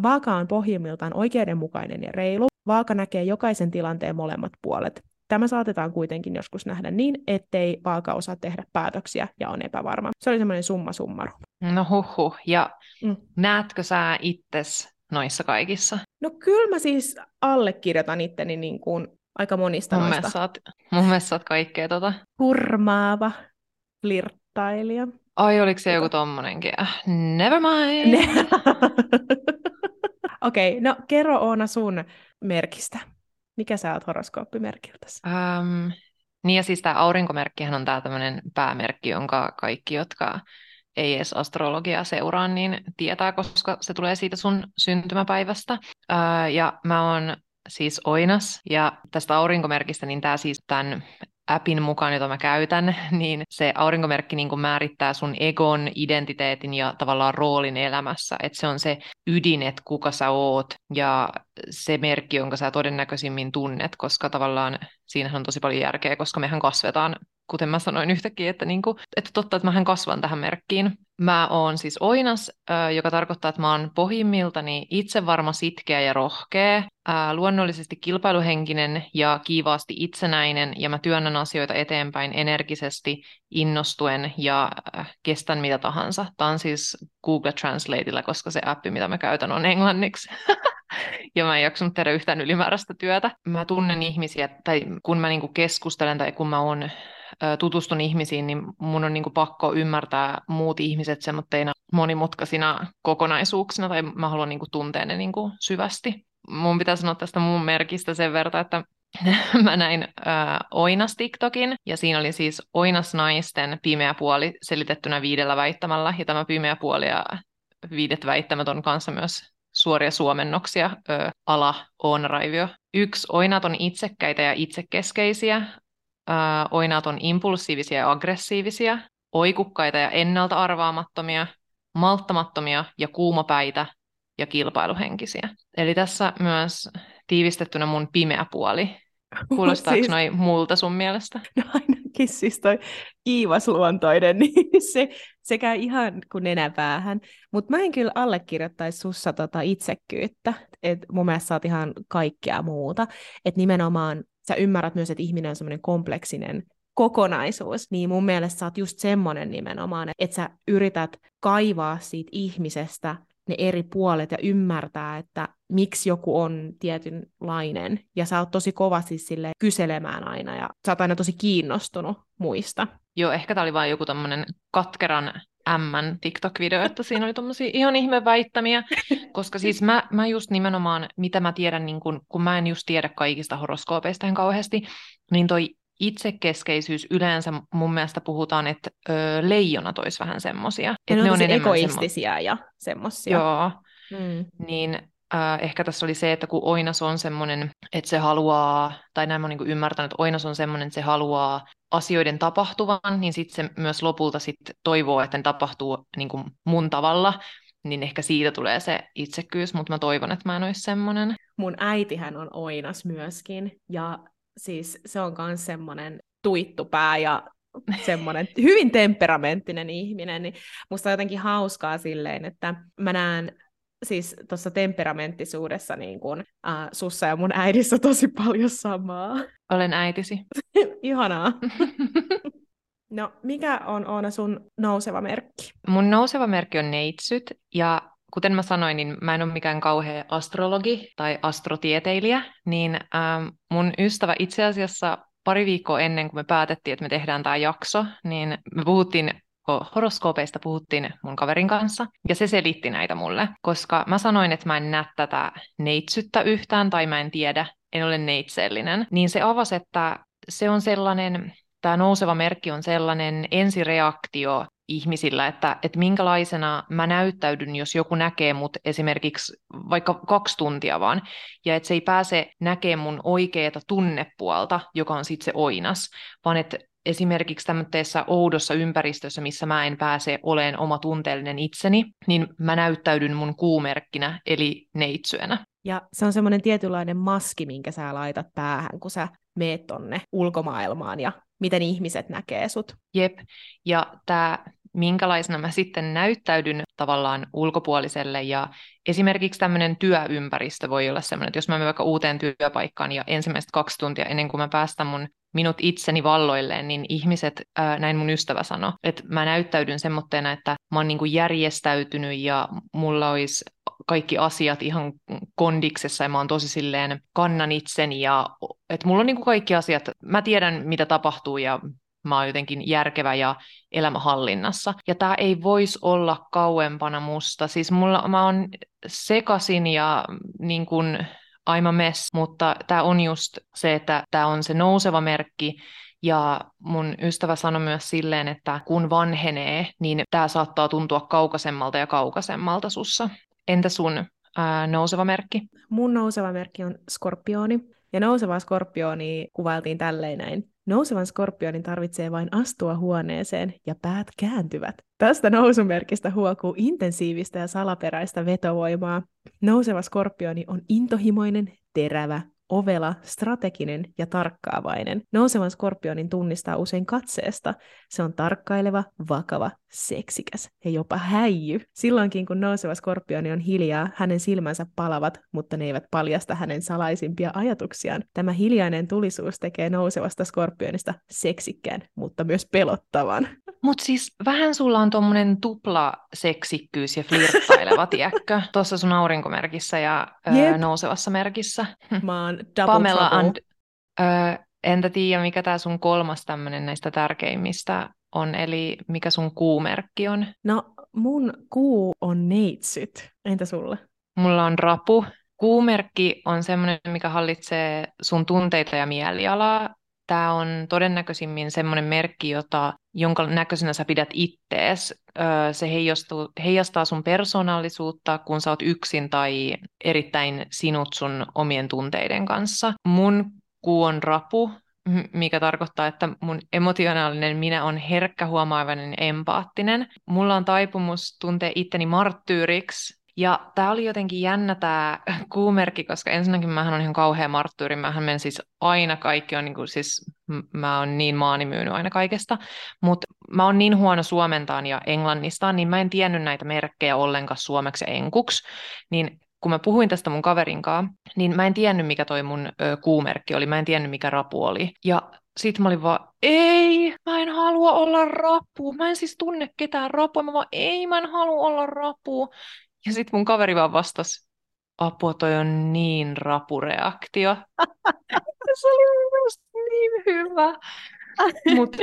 Vaaka on pohjimmiltaan oikeudenmukainen ja reilu. Vaaka näkee jokaisen tilanteen molemmat puolet. Tämä saatetaan kuitenkin joskus nähdä niin, ettei vaaka osaa tehdä päätöksiä ja on epävarma. Se oli semmoinen summa summarum. No huhu. Ja mm. näetkö sä itses noissa kaikissa? No kyllä mä siis allekirjoitan itteni niin kuin aika monista mun noista. Saat, mun mielestä sä oot kaikkea tota. Hurmaava, flirttailija. Ai, oliko se joku tommonenkin? Äh, never mind. Ne- Okei, okay, no kerro Oona sun merkistä. Mikä sä oot horoskooppimerkiltäsi? Um, niin ja siis tämä aurinkomerkkihän on tämä tämmöinen päämerkki, jonka kaikki, jotka ei edes astrologiaa seuraa, niin tietää, koska se tulee siitä sun syntymäpäivästä. Uh, ja mä oon siis Oinas, ja tästä aurinkomerkistä, niin tämä siis tämän appin mukaan, jota mä käytän, niin se aurinkomerkki niin määrittää sun egon, identiteetin ja tavallaan roolin elämässä. Että se on se ydin, että kuka sä oot ja se merkki, jonka sä todennäköisimmin tunnet, koska tavallaan siinähän on tosi paljon järkeä, koska mehän kasvetaan kuten mä sanoin yhtäkkiä, että, niin kuin, että totta, että mähän kasvan tähän merkkiin. Mä oon siis oinas, joka tarkoittaa, että mä oon pohjimmiltani itsevarma, sitkeä ja rohkea, luonnollisesti kilpailuhenkinen ja kiivaasti itsenäinen, ja mä työnnän asioita eteenpäin energisesti, innostuen ja kestän mitä tahansa. Tämä on siis Google Translateilla, koska se appi, mitä mä käytän, on englanniksi. ja mä en jaksanut tehdä yhtään ylimääräistä työtä. Mä tunnen ihmisiä, tai kun mä niinku keskustelen tai kun mä oon tutustun ihmisiin, niin mun on niin kuin pakko ymmärtää muut ihmiset semmoitteina monimutkaisina kokonaisuuksina, tai mä haluan niin kuin tuntea ne niin kuin syvästi. Mun pitää sanoa tästä mun merkistä sen verran, että mä näin äh, Oinas TikTokin, ja siinä oli siis Oinas naisten pimeä puoli selitettynä viidellä väittämällä, ja tämä pimeä puoli ja viidet väittämät on kanssa myös suoria suomennoksia, ö, ala on raivio. Yksi, oinat on itsekkäitä ja itsekeskeisiä, Ää, oinaat on impulsiivisia ja aggressiivisia, oikukkaita ja ennalta arvaamattomia, malttamattomia ja kuumapäitä ja kilpailuhenkisiä. Eli tässä myös tiivistettynä mun pimeä puoli. Kuulostaako siis... noin multa sun mielestä? No ainakin siis toi kiivasluontoinen, niin se, se käy ihan kuin nenäpäähän. Mutta mä en kyllä allekirjoittaisi sussa tota itsekkyyttä. Et mun mielestä sä oot ihan kaikkea muuta. Että nimenomaan sä ymmärrät myös, että ihminen on semmoinen kompleksinen kokonaisuus, niin mun mielestä sä oot just semmoinen nimenomaan, että sä yrität kaivaa siitä ihmisestä ne eri puolet ja ymmärtää, että miksi joku on tietynlainen. Ja sä oot tosi kovasti sille kyselemään aina ja sä oot aina tosi kiinnostunut muista. Joo, ehkä tää oli vain joku tämmönen katkeran M TikTok-video, että siinä oli tommosia ihan ihme väittämiä, koska siis mä, mä just nimenomaan, mitä mä tiedän, niin kun, kun mä en just tiedä kaikista horoskoopeista ihan kauheasti, niin toi itsekeskeisyys yleensä mun mielestä puhutaan, että ö, leijonat olisi vähän semmosia. Ja ne on, ne on egoistisia semmo... ja semmosia. Joo, mm. niin äh, ehkä tässä oli se, että kun Oinas on semmoinen, että se haluaa, tai näin mä niin ymmärtänyt, että Oinas on semmoinen, että se haluaa asioiden tapahtuvan, niin sitten se myös lopulta sit toivoo, että ne tapahtuu niin kuin mun tavalla, niin ehkä siitä tulee se itsekkyys, mutta mä toivon, että mä en olisi semmoinen. Mun äitihän on Oinas myöskin, ja siis se on myös semmoinen tuittupää ja semmoinen hyvin temperamenttinen ihminen, niin musta on jotenkin hauskaa silleen, että mä näen siis tuossa temperamenttisuudessa niin kun, äh, sussa ja mun äidissä tosi paljon samaa. Olen äitisi. Ihanaa. no, mikä on Oona sun nouseva merkki? Mun nouseva merkki on neitsyt, ja kuten mä sanoin, niin mä en ole mikään kauhea astrologi tai astrotieteilijä, niin ähm, mun ystävä itse asiassa pari viikkoa ennen kuin me päätettiin, että me tehdään tämä jakso, niin me puhuttiin horoskoopeista puhuttiin mun kaverin kanssa, ja se selitti näitä mulle, koska mä sanoin, että mä en näe tätä neitsyttä yhtään, tai mä en tiedä, en ole neitsellinen, niin se avasi, että se on sellainen, tämä nouseva merkki on sellainen ensireaktio ihmisillä, että, että minkälaisena mä näyttäydyn, jos joku näkee mut esimerkiksi vaikka kaksi tuntia vaan, ja että se ei pääse näkemään mun oikeeta tunnepuolta, joka on sitten se oinas, vaan että esimerkiksi tämmöisessä oudossa ympäristössä, missä mä en pääse oleen oma tunteellinen itseni, niin mä näyttäydyn mun kuumerkkinä, eli neitsyönä. Ja se on semmoinen tietynlainen maski, minkä sä laitat päähän, kun sä meet tonne ulkomaailmaan ja miten ihmiset näkee sut. Jep, ja tämä minkälaisena mä sitten näyttäydyn tavallaan ulkopuoliselle ja esimerkiksi tämmöinen työympäristö voi olla semmoinen, että jos mä menen vaikka uuteen työpaikkaan ja ensimmäiset kaksi tuntia ennen kuin mä päästän mun minut itseni valloilleen, niin ihmiset, ää, näin mun ystävä sanoi, että mä näyttäydyn semmoitteena, että mä oon niin järjestäytynyt ja mulla olisi kaikki asiat ihan kondiksessa ja mä oon tosi silleen kannan itseni ja että mulla on niin kuin kaikki asiat, mä tiedän mitä tapahtuu ja mä oon jotenkin järkevä ja elämähallinnassa. Ja tämä ei voisi olla kauempana musta. Siis mulla, mä oon sekasin ja niin kuin I'm a mess, mutta tämä on just se, että tämä on se nouseva merkki, ja mun ystävä sanoi myös silleen, että kun vanhenee, niin tämä saattaa tuntua kaukaisemmalta ja kaukaisemmalta sussa. Entä sun ää, nouseva merkki? Mun nouseva merkki on skorpioni. Ja nouseva skorpioni kuvailtiin tälleen näin. Nousevan skorpionin tarvitsee vain astua huoneeseen ja päät kääntyvät. Tästä nousumerkistä huokuu intensiivistä ja salaperäistä vetovoimaa. Nouseva skorpioni on intohimoinen, terävä, ovela, strateginen ja tarkkaavainen. Nousevan skorpionin tunnistaa usein katseesta. Se on tarkkaileva, vakava, seksikäs ja jopa häijy. Silloinkin kun nouseva skorpioni on hiljaa, hänen silmänsä palavat, mutta ne eivät paljasta hänen salaisimpia ajatuksiaan. Tämä hiljainen tulisuus tekee nousevasta skorpionista seksikkään, mutta myös pelottavan. Mutta siis vähän sulla on tuommoinen tupla seksikkyys ja flirttaileva, tiedätkö? Tuossa sun aurinkomerkissä ja öö, nousevassa merkissä. Mä oon double Pamela and, öö, entä tiedä, mikä tämä sun kolmas tämmöinen näistä tärkeimmistä on, eli mikä sun kuumerkki on? No, mun kuu on neitsyt. Entä sulle? Mulla on rapu. Kuumerkki on semmoinen, mikä hallitsee sun tunteita ja mielialaa. Tämä on todennäköisimmin semmoinen merkki, jota, jonka näköisenä sä pidät ittees. Se heijastuu, heijastaa sun persoonallisuutta, kun sä oot yksin tai erittäin sinut sun omien tunteiden kanssa. Mun kuu on rapu, mikä tarkoittaa, että mun emotionaalinen minä on herkkä, huomaavainen ja empaattinen. Mulla on taipumus tuntea itteni marttyyriksi, ja tämä oli jotenkin jännä tämä kuumerkki, koska ensinnäkin mähän on ihan kauhea marttyyri. Mähän menen siis aina kaikki on, niin kuin, siis mä oon niin maani myynyt aina kaikesta. Mutta mä oon niin huono suomentaan ja englannistaan, niin mä en tiennyt näitä merkkejä ollenkaan suomeksi ja enkuksi. Niin kun mä puhuin tästä mun kaverinkaan, niin mä en tiennyt, mikä toi mun ö, kuumerkki oli, mä en tiennyt, mikä rapu oli. Ja sit mä olin vaan, ei, mä en halua olla rapu, mä en siis tunne ketään rapua, mä vaan, ei, mä en halua olla rapu. Ja sit mun kaveri vaan vastasi, apua, toi on niin rapureaktio. se oli niin hyvä. Mutta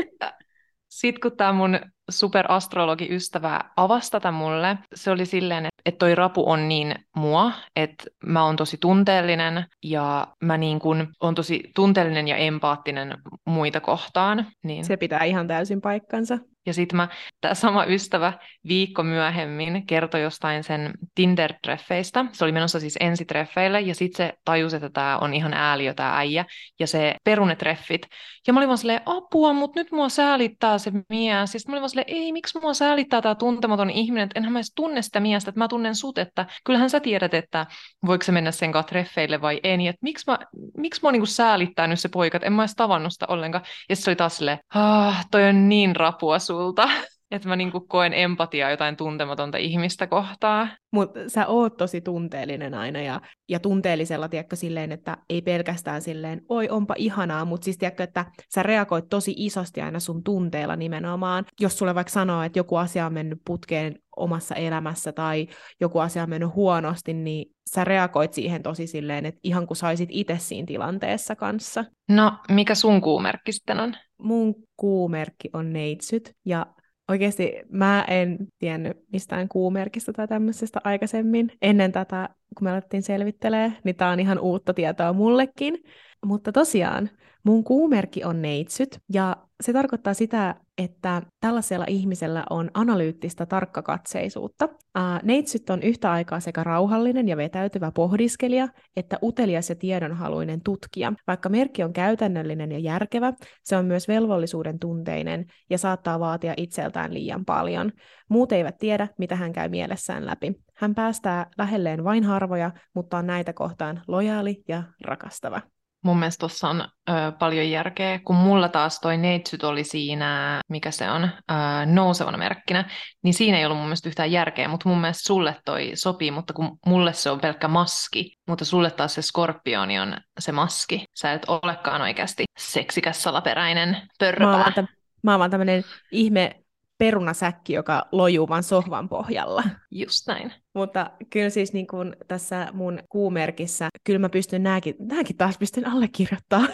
sitten kun tämä mun superastrologi-ystävä avasi tätä mulle, se oli silleen, että toi rapu on niin mua, että mä oon tosi tunteellinen ja mä niin kun on tosi tunteellinen ja empaattinen muita kohtaan. Niin... Se pitää ihan täysin paikkansa. Ja sitten mä, tämä sama ystävä viikko myöhemmin kertoi jostain sen Tinder-treffeistä. Se oli menossa siis ensitreffeille ja sitten se tajusi, että tämä on ihan ääliö tämä äijä. Ja se perunetreffit. Ja mä olin vaan silleen, apua, mutta nyt mua säälittää se mies. Ja sitten mä olin vaan silleen, ei, miksi mua säälittää tämä tuntematon ihminen, että enhän mä edes tunne sitä miestä, että mä tunnen sut, että kyllähän sä tiedät, että voiko se mennä sen kanssa treffeille vai ei. Niin, että miksi mä, miksi mua niinku säälittää nyt se poika, että en mä edes tavannut sitä ollenkaan. Ja se oli taas silleen, ah, toi on niin rapua sulta. Että mä niinku koen empatiaa jotain tuntematonta ihmistä kohtaa. Mutta sä oot tosi tunteellinen aina ja, ja tunteellisella, tiedätkö, silleen, että ei pelkästään silleen, oi onpa ihanaa, mutta siis tiedätkö, että sä reagoit tosi isosti aina sun tunteella nimenomaan. Jos sulle vaikka sanoo, että joku asia on mennyt putkeen omassa elämässä tai joku asia on mennyt huonosti, niin sä reagoit siihen tosi silleen, että ihan kuin saisit itse siinä tilanteessa kanssa. No, mikä sun kuumerkki sitten on? Mun kuumerkki on neitsyt, ja oikeasti mä en tiennyt mistään kuumerkistä tai tämmöisestä aikaisemmin. Ennen tätä, kun me alettiin selvittelee, niin tää on ihan uutta tietoa mullekin. Mutta tosiaan, mun kuumerkki on neitsyt, ja se tarkoittaa sitä, että tällaisella ihmisellä on analyyttistä tarkkakatseisuutta. Ää, neitsyt on yhtä aikaa sekä rauhallinen ja vetäytyvä pohdiskelija, että utelias ja tiedonhaluinen tutkija. Vaikka merkki on käytännöllinen ja järkevä, se on myös velvollisuuden tunteinen ja saattaa vaatia itseltään liian paljon. Muut eivät tiedä, mitä hän käy mielessään läpi. Hän päästää lähelleen vain harvoja, mutta on näitä kohtaan lojaali ja rakastava mun mielestä tuossa on ö, paljon järkeä, kun mulla taas toi neitsyt oli siinä, mikä se on, ö, nousevana merkkinä, niin siinä ei ollut mun mielestä yhtään järkeä, mutta mun mielestä sulle toi sopii, mutta kun mulle se on pelkkä maski, mutta sulle taas se skorpioni on se maski. Sä et olekaan oikeasti seksikäs salaperäinen pörröpää. Mä oon vaan, mä oon vaan tämmönen ihme perunasäkki, joka lojuu vaan sohvan pohjalla. Just näin. Mutta kyllä siis niin kuin tässä mun kuumerkissä, kyllä mä pystyn nääkin, nääkin taas pystyn allekirjoittamaan.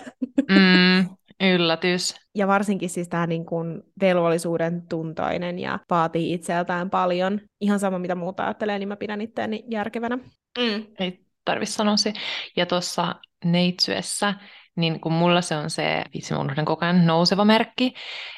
Mm, yllätys. Ja varsinkin siis tämä niin kuin velvollisuuden tuntoinen ja vaatii itseltään paljon. Ihan sama mitä muuta ajattelee, niin mä pidän itseäni järkevänä. Mm. Ei tarvi sanoa se. Ja tuossa neitsyessä niin kun mulla se on se, vitsi mä koko ajan, nouseva merkki,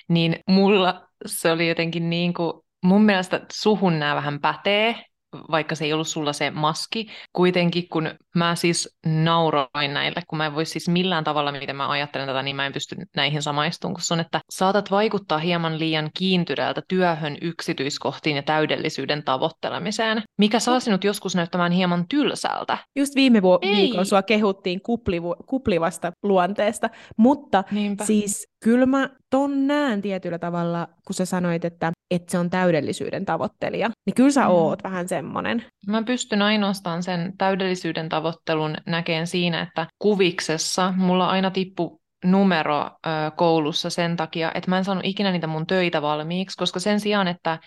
niin mulla se oli jotenkin niin kuin, mun mielestä suhun nämä vähän pätee, vaikka se ei ollut sulla se maski, kuitenkin kun mä siis nauroin näille, kun mä en voi siis millään tavalla, miten mä ajattelen tätä, niin mä en pysty näihin samaistumaan, kun on, että saatat vaikuttaa hieman liian kiintyneeltä työhön, yksityiskohtiin ja täydellisyyden tavoittelemiseen, mikä saa sinut joskus näyttämään hieman tylsältä. Just viime vu- viikolla sua kehuttiin kuplivu- kuplivasta luonteesta, mutta Niinpä. siis kyllä mä ton näen tietyllä tavalla, kun sä sanoit, että, että se on täydellisyyden tavoittelija, niin kyllä sä mm. oot vähän semmonen. Mä pystyn ainoastaan sen täydellisyyden tavoittelun näkeen siinä, että kuviksessa mulla aina tippu numero ö, koulussa sen takia, että mä en saanut ikinä niitä mun töitä valmiiksi, koska sen sijaan, että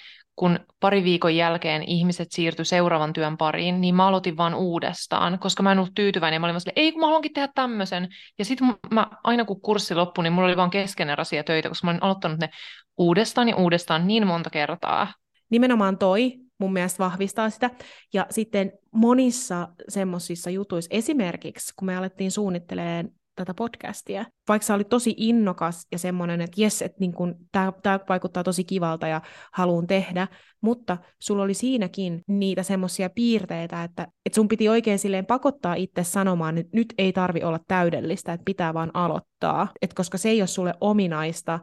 kun pari viikon jälkeen ihmiset siirtyi seuraavan työn pariin, niin mä aloitin vaan uudestaan, koska mä en ollut tyytyväinen. Mä olin vaan ei kun mä haluankin tehdä tämmöisen. Ja sitten mä, aina kun kurssi loppui, niin mulla oli vaan keskeneräisiä töitä, koska mä olin aloittanut ne uudestaan ja uudestaan niin monta kertaa. Nimenomaan toi mun mielestä vahvistaa sitä. Ja sitten monissa semmoisissa jutuissa, esimerkiksi kun me alettiin suunnittelemaan tätä podcastia. Vaikka sä olit tosi innokas ja semmoinen, että jes, että niin tämä vaikuttaa tosi kivalta ja haluan tehdä, mutta sulla oli siinäkin niitä semmoisia piirteitä, että, että sun piti oikein silleen pakottaa itse sanomaan, että nyt ei tarvi olla täydellistä, että pitää vaan aloittaa. Et koska se ei ole sulle ominaista,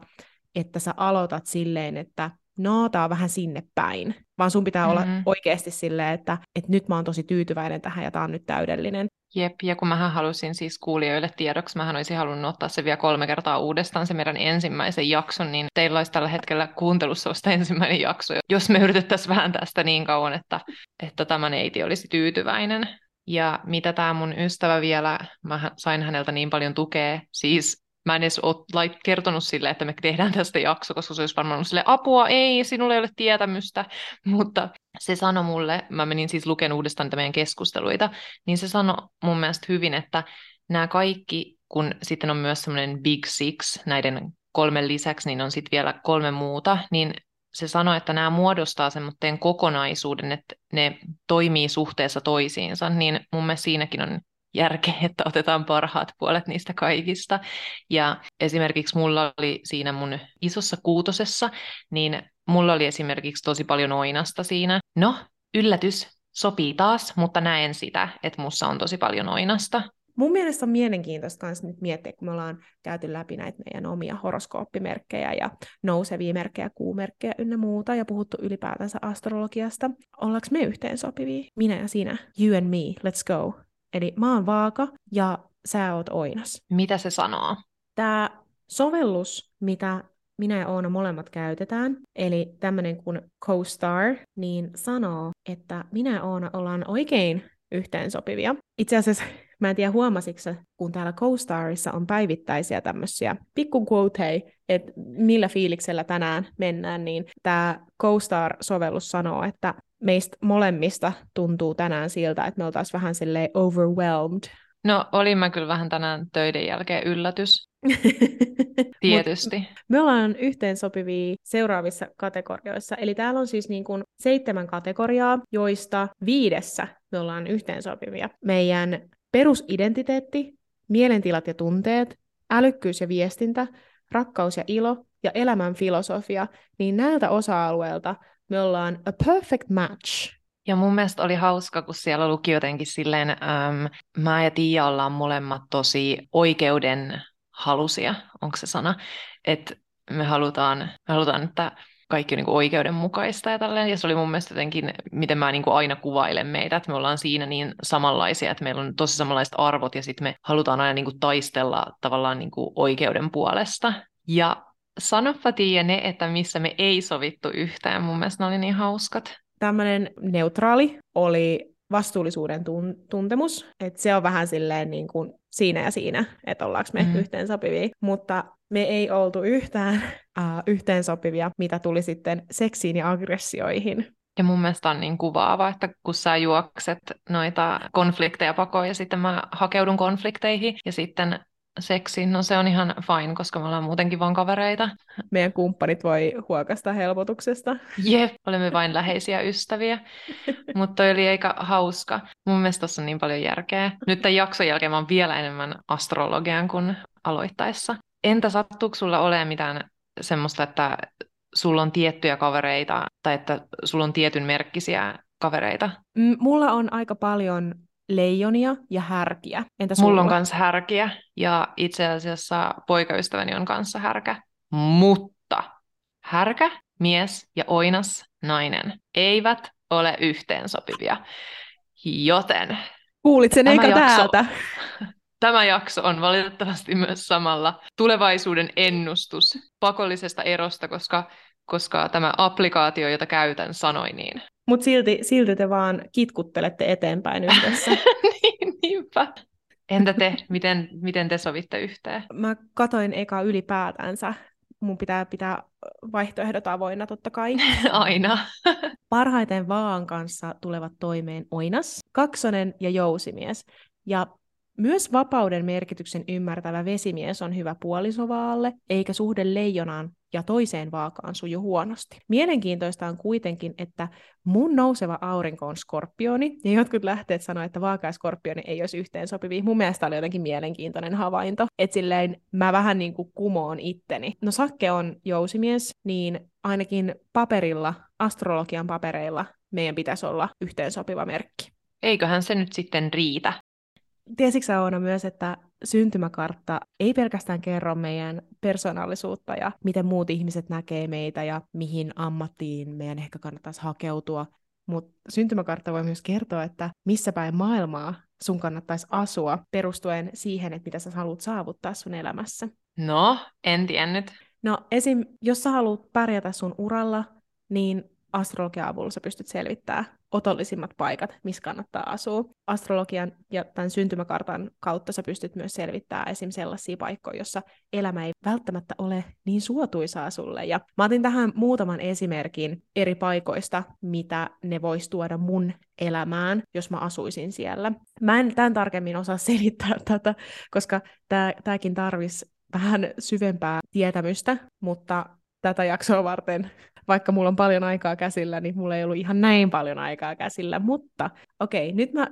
että sä aloitat silleen, että no, tää on vähän sinne päin, vaan sun pitää mm-hmm. olla oikeasti silleen, että, että nyt mä oon tosi tyytyväinen tähän ja tää on nyt täydellinen. Jep, ja kun mähän halusin siis kuulijoille tiedoksi, mähän olisin halunnut ottaa se vielä kolme kertaa uudestaan, se meidän ensimmäisen jakson, niin teillä olisi tällä hetkellä kuuntelussa vasta ensimmäinen jakso, jos me yritettäisiin vähän tästä niin kauan, että, että tämä neiti olisi tyytyväinen. Ja mitä tämä mun ystävä vielä, mä sain häneltä niin paljon tukea, siis mä en edes ole kertonut sille, että me tehdään tästä jakso, koska se olisi varmaan ollut sille apua, ei, sinulle ei ole tietämystä, mutta se sanoi mulle, mä menin siis lukemaan uudestaan niitä meidän keskusteluita, niin se sanoi mun mielestä hyvin, että nämä kaikki, kun sitten on myös semmoinen Big Six näiden kolmen lisäksi, niin on sitten vielä kolme muuta, niin se sanoi, että nämä muodostaa semmoinen kokonaisuuden, että ne toimii suhteessa toisiinsa, niin mun mielestä siinäkin on järkeä, että otetaan parhaat puolet niistä kaikista. Ja esimerkiksi mulla oli siinä mun isossa kuutosessa, niin mulla oli esimerkiksi tosi paljon oinasta siinä. No, yllätys, sopii taas, mutta näen sitä, että mussa on tosi paljon oinasta. Mun mielestä on mielenkiintoista myös nyt miettiä, kun me ollaan käyty läpi näitä meidän omia horoskooppimerkkejä ja nousevia merkkejä, kuumerkkejä ynnä muuta ja puhuttu ylipäätänsä astrologiasta. Ollaanko me yhteen sopivia? Minä ja sinä. You and me, let's go. Eli mä oon vaaka ja sä oot oinas. Mitä se sanoo? Tämä sovellus, mitä minä ja Oona molemmat käytetään, eli tämmöinen kuin CoStar, niin sanoo, että minä ja Oona ollaan oikein yhteensopivia. Itse asiassa Mä en tiedä huomasitko kun täällä CoStarissa on päivittäisiä tämmöisiä pikku quote, että millä fiiliksellä tänään mennään, niin tämä CoStar-sovellus sanoo, että meistä molemmista tuntuu tänään siltä, että me oltaisiin vähän silleen overwhelmed. No, olin mä kyllä vähän tänään töiden jälkeen yllätys. Tietysti. Mut me ollaan yhteensopivia seuraavissa kategorioissa. Eli täällä on siis niin kuin seitsemän kategoriaa, joista viidessä me ollaan yhteensopivia. Meidän perusidentiteetti, mielentilat ja tunteet, älykkyys ja viestintä, rakkaus ja ilo ja elämän filosofia, niin näiltä osa-alueilta me ollaan a perfect match. Ja mun mielestä oli hauska, kun siellä luki jotenkin silleen, äm, mä ja Tiia ollaan molemmat tosi oikeuden halusia, onko se sana, että me halutaan, me halutaan, että kaikki on niin kuin oikeudenmukaista ja tälleen. Ja se oli mun mielestä jotenkin, miten mä niin kuin aina kuvailen meitä, että me ollaan siinä niin samanlaisia, että meillä on tosi samanlaiset arvot ja sitten me halutaan aina niin kuin taistella tavallaan niin kuin oikeuden puolesta. Ja sanoppa Tiia ne, että missä me ei sovittu yhteen. Mun mielestä ne oli niin hauskat. Tämmöinen neutraali oli vastuullisuuden tun- tuntemus, että se on vähän silleen niin kuin siinä ja siinä, että ollaanko me mm. yhteen sopivia, mutta me ei oltu yhtään uh, yhteen sopivia, mitä tuli sitten seksiin ja aggressioihin. Ja mun mielestä on niin kuvaava, että kun sä juokset noita konflikteja pakoon ja sitten mä hakeudun konflikteihin ja sitten seksiin, no se on ihan fine, koska me ollaan muutenkin vaan kavereita. Meidän kumppanit voi huokasta helpotuksesta. Jep, olemme vain läheisiä ystäviä. Mutta toi oli aika hauska. Mun mielestä tässä on niin paljon järkeä. Nyt tämän jakson jälkeen mä oon vielä enemmän astrologian kuin aloittaessa. Entä sattuuko sulla olemaan mitään semmoista, että sulla on tiettyjä kavereita tai että sulla on tietyn merkkisiä kavereita? Mulla on aika paljon leijonia ja härkiä. Entä sulla? Mulla on kanssa härkiä ja itse asiassa poikaystäväni on kanssa härkä. Mutta härkä, mies ja oinas nainen eivät ole yhteensopivia. Joten... Kuulit sen eikä jakso, täältä. Tämä jakso on valitettavasti myös samalla tulevaisuuden ennustus pakollisesta erosta, koska, koska tämä applikaatio, jota käytän, sanoi niin. Mutta silti, silti te vaan kitkuttelette eteenpäin yhdessä. niin, niinpä. Entä te, miten, miten te sovitte yhteen? Mä katoin eka ylipäätänsä. Mun pitää pitää vaihtoehdot avoinna totta kai. Aina. Parhaiten vaan kanssa tulevat toimeen Oinas, Kaksonen ja Jousimies. Ja myös vapauden merkityksen ymmärtävä vesimies on hyvä puolisovaalle, eikä suhde leijonaan ja toiseen vaakaan suju huonosti. Mielenkiintoista on kuitenkin, että mun nouseva aurinko on skorpioni, ja jotkut lähteet sanoa, että vaaka ja skorpioni ei olisi yhteen sopivia. Mun mielestä oli jotenkin mielenkiintoinen havainto, että silleen mä vähän niin kuin kumoon itteni. No Sakke on jousimies, niin ainakin paperilla, astrologian papereilla, meidän pitäisi olla yhteensopiva merkki. Eiköhän se nyt sitten riitä. Tiesitkö Oona myös, että syntymäkartta ei pelkästään kerro meidän persoonallisuutta ja miten muut ihmiset näkee meitä ja mihin ammattiin meidän ehkä kannattaisi hakeutua, mutta syntymäkartta voi myös kertoa, että missä päin maailmaa sun kannattaisi asua perustuen siihen, että mitä sä haluat saavuttaa sun elämässä. No, en tiennyt. No esim. jos sä haluat pärjätä sun uralla, niin astrologia-avulla sä pystyt selvittämään otollisimmat paikat, missä kannattaa asua. Astrologian ja tämän syntymäkartan kautta sä pystyt myös selvittämään esim. sellaisia paikkoja, jossa elämä ei välttämättä ole niin suotuisaa sulle. Ja mä otin tähän muutaman esimerkin eri paikoista, mitä ne vois tuoda mun elämään, jos mä asuisin siellä. Mä en tämän tarkemmin osaa selittää tätä, koska tämäkin tarvisi vähän syvempää tietämystä, mutta tätä jaksoa varten vaikka mulla on paljon aikaa käsillä, niin mulla ei ollut ihan näin paljon aikaa käsillä. Mutta okei, okay, nyt mä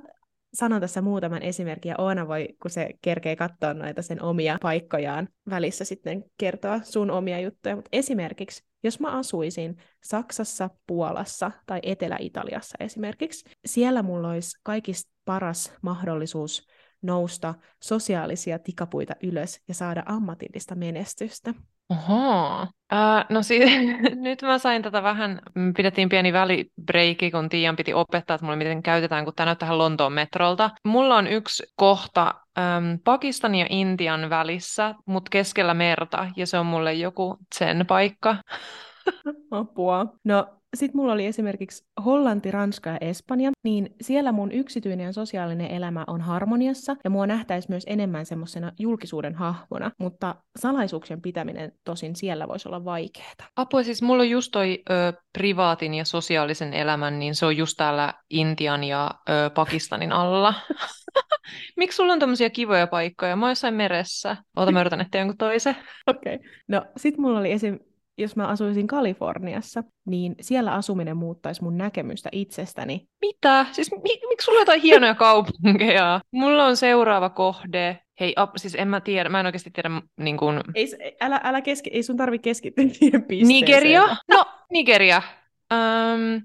sanon tässä muutaman esimerkin, ja Oona voi, kun se kerkee katsoa noita sen omia paikkojaan välissä sitten kertoa sun omia juttuja. Mutta esimerkiksi, jos mä asuisin Saksassa, Puolassa tai Etelä-Italiassa esimerkiksi, siellä mulla olisi kaikista paras mahdollisuus nousta sosiaalisia tikapuita ylös ja saada ammatillista menestystä. Oho. Uh, no siis, nyt mä sain tätä vähän, pidettiin pieni välibreiki, kun Tiian piti opettaa, että mulle miten käytetään, kun tämä näyttää Lontoon metrolta. Mulla on yksi kohta um, Pakistanin ja Intian välissä, mutta keskellä merta, ja se on mulle joku sen paikka. Apua. No, sitten mulla oli esimerkiksi Hollanti, Ranska ja Espanja, niin siellä mun yksityinen ja sosiaalinen elämä on harmoniassa, ja mua nähtäisi myös enemmän semmoisena julkisuuden hahmona, mutta salaisuuksien pitäminen tosin siellä voisi olla vaikeaa. Apua, siis mulla on just toi ö, privaatin ja sosiaalisen elämän, niin se on just täällä Intian ja ö, Pakistanin alla. Miksi sulla on tämmöisiä kivoja paikkoja? Mä oon jossain meressä. Ota, mä yritän etsiä jonkun toisen. Okei. Okay. No, sit mulla oli esim jos mä asuisin Kaliforniassa, niin siellä asuminen muuttaisi mun näkemystä itsestäni. Mitä? Siis mi- miksi sulla on jotain hienoja kaupunkeja? Mulla on seuraava kohde. Hei, ap, siis en mä tiedä, mä en oikeasti tiedä niin kun... ei, älä, älä keski, ei sun tarvi keskittyä siihen pisteeseen. Nigeria? No, Nigeria. Um,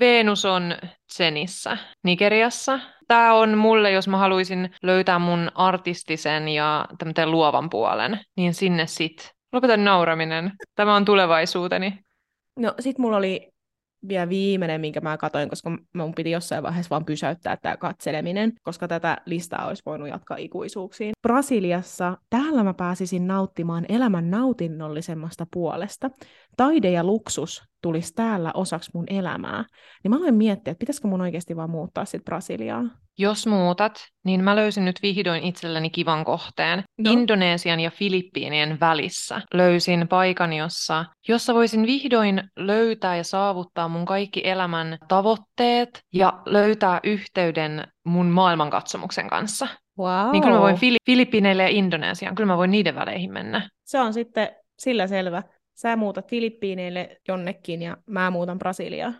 Venus on Zenissä, Nigeriassa. Tämä on mulle, jos mä haluaisin löytää mun artistisen ja luovan puolen, niin sinne sit Lopeta nauraminen. Tämä on tulevaisuuteni. No sit mulla oli vielä viimeinen, minkä mä katoin, koska mun piti jossain vaiheessa vaan pysäyttää tämä katseleminen, koska tätä listaa olisi voinut jatkaa ikuisuuksiin. Brasiliassa täällä mä pääsisin nauttimaan elämän nautinnollisemmasta puolesta. Taide ja luksus tulisi täällä osaksi mun elämää. Niin mä aloin miettiä, että pitäisikö mun oikeasti vaan muuttaa sitten Brasiliaan. Jos muutat, niin mä löysin nyt vihdoin itselleni kivan kohteen. No. Indonesian ja Filippiinien välissä löysin paikan, jossa, jossa voisin vihdoin löytää ja saavuttaa mun kaikki elämän tavoitteet ja löytää yhteyden mun maailmankatsomuksen kanssa. Wow. Niin kyllä mä voin Fili- Filippiineille ja Indonesiaan, kyllä mä voin niiden väleihin mennä. Se on sitten sillä selvä. Sä muutat Filippiineille jonnekin ja mä muutan Brasiliaan.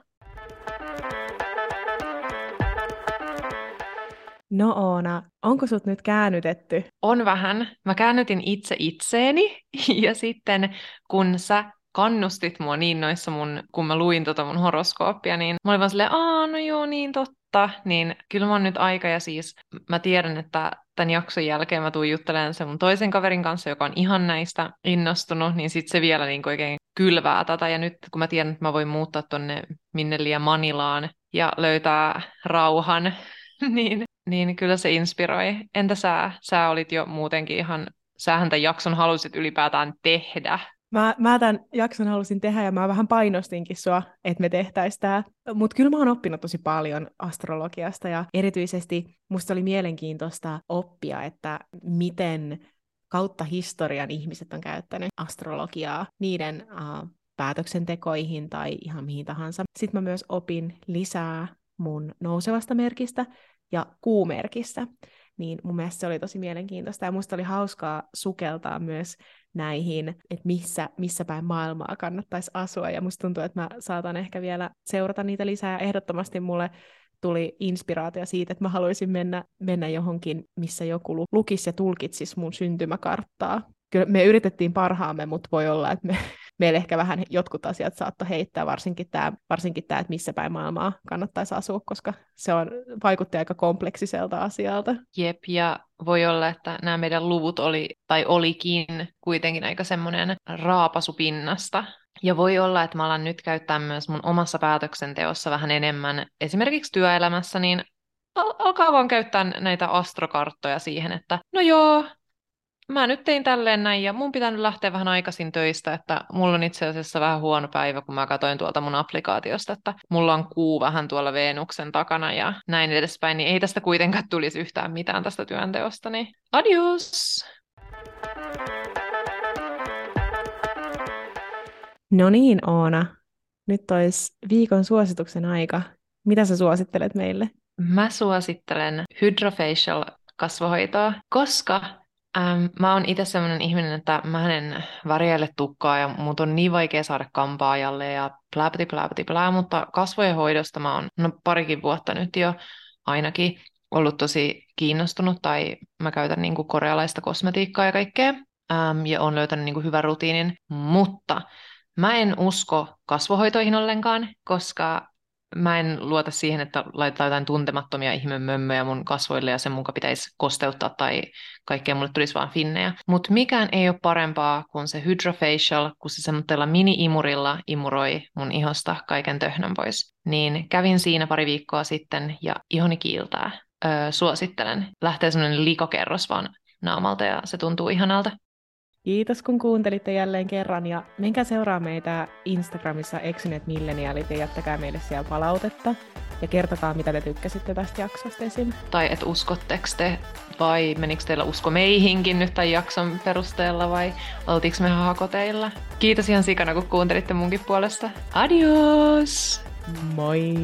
No Oona, onko sut nyt käännytetty? On vähän. Mä käännytin itse itseeni ja sitten kun sä kannustit mua niin noissa mun, kun mä luin tota mun horoskooppia, niin mä olin vaan silleen, aa no joo niin totta, niin kyllä mä oon nyt aika ja siis mä tiedän, että tämän jakson jälkeen mä tuun juttelemaan sen mun toisen kaverin kanssa, joka on ihan näistä innostunut, niin sitten se vielä niin oikein kylvää tätä. Ja nyt kun mä tiedän, että mä voin muuttaa tonne Minneliä Manilaan ja löytää rauhan, niin, niin kyllä se inspiroi. Entä sä? Sä olit jo muutenkin ihan, sähän tämän jakson halusit ylipäätään tehdä. Mä, mä tämän jakson halusin tehdä ja mä vähän painostinkin sua, että me tehtäisiin tämä. Mutta kyllä mä oon oppinut tosi paljon astrologiasta ja erityisesti musta oli mielenkiintoista oppia, että miten kautta historian ihmiset on käyttänyt astrologiaa niiden uh, päätöksentekoihin tai ihan mihin tahansa. Sitten mä myös opin lisää mun nousevasta merkistä ja kuumerkistä. Niin mun mielestä se oli tosi mielenkiintoista ja musta oli hauskaa sukeltaa myös näihin, että missä, missä päin maailmaa kannattaisi asua. Ja musta tuntuu, että mä saatan ehkä vielä seurata niitä lisää. Ehdottomasti mulle tuli inspiraatio siitä, että mä haluaisin mennä, mennä johonkin, missä joku lukisi ja tulkitsisi mun syntymäkarttaa. Kyllä me yritettiin parhaamme, mutta voi olla, että me, meille ehkä vähän jotkut asiat saattoi heittää, varsinkin tämä, varsinkin tämä, että missä päin maailmaa kannattaisi asua, koska se on, vaikutti aika kompleksiselta asialta. Jep, ja voi olla, että nämä meidän luvut oli, tai olikin kuitenkin aika semmoinen raapasupinnasta, ja voi olla, että mä alan nyt käyttää myös mun omassa päätöksenteossa vähän enemmän, esimerkiksi työelämässä, niin al- alkaa vaan käyttää näitä astrokarttoja siihen, että no joo, mä nyt tein tälleen näin ja mun pitää nyt lähteä vähän aikaisin töistä, että mulla on itse asiassa vähän huono päivä, kun mä katsoin tuolta mun applikaatiosta, että mulla on kuu vähän tuolla Venuksen takana ja näin edespäin, niin ei tästä kuitenkaan tulisi yhtään mitään tästä työnteosta, niin adios! No niin, Oona. Nyt olisi viikon suosituksen aika. Mitä sä suosittelet meille? Mä suosittelen Hydrofacial kasvohoitoa, koska Ähm, mä oon itse sellainen ihminen, että mä en värjäile tukkaa ja mut on niin vaikea saada kampaajalle ja pläpti pläpti plää, mutta kasvojen hoidosta mä oon no, parikin vuotta nyt jo ainakin ollut tosi kiinnostunut tai mä käytän niin kuin korealaista kosmetiikkaa ja kaikkea ähm, ja on löytänyt niin kuin hyvän rutiinin, mutta mä en usko kasvohoitoihin ollenkaan, koska mä en luota siihen, että laitetaan jotain tuntemattomia ihmemömmöjä mun kasvoille ja sen mukaan pitäisi kosteuttaa tai kaikkea mulle tulisi vaan finnejä. Mutta mikään ei ole parempaa kuin se hydrofacial, kun se semmoisella mini-imurilla imuroi mun ihosta kaiken töhnän pois. Niin kävin siinä pari viikkoa sitten ja ihoni kiiltää. Öö, suosittelen. Lähtee semmoinen likokerros vaan naamalta ja se tuntuu ihanalta. Kiitos kun kuuntelitte jälleen kerran ja menkää seuraa meitä Instagramissa Eksyneet Milleniaalit ja jättäkää meille siellä palautetta ja kertokaa, mitä te tykkäsitte tästä jaksosta esim. Tai et uskotteko te, vai menikö teillä usko meihinkin nyt tämän jakson perusteella, vai oltiinko me hakoteilla? Kiitos ihan sikana, kun kuuntelitte munkin puolesta. Adios! Moi!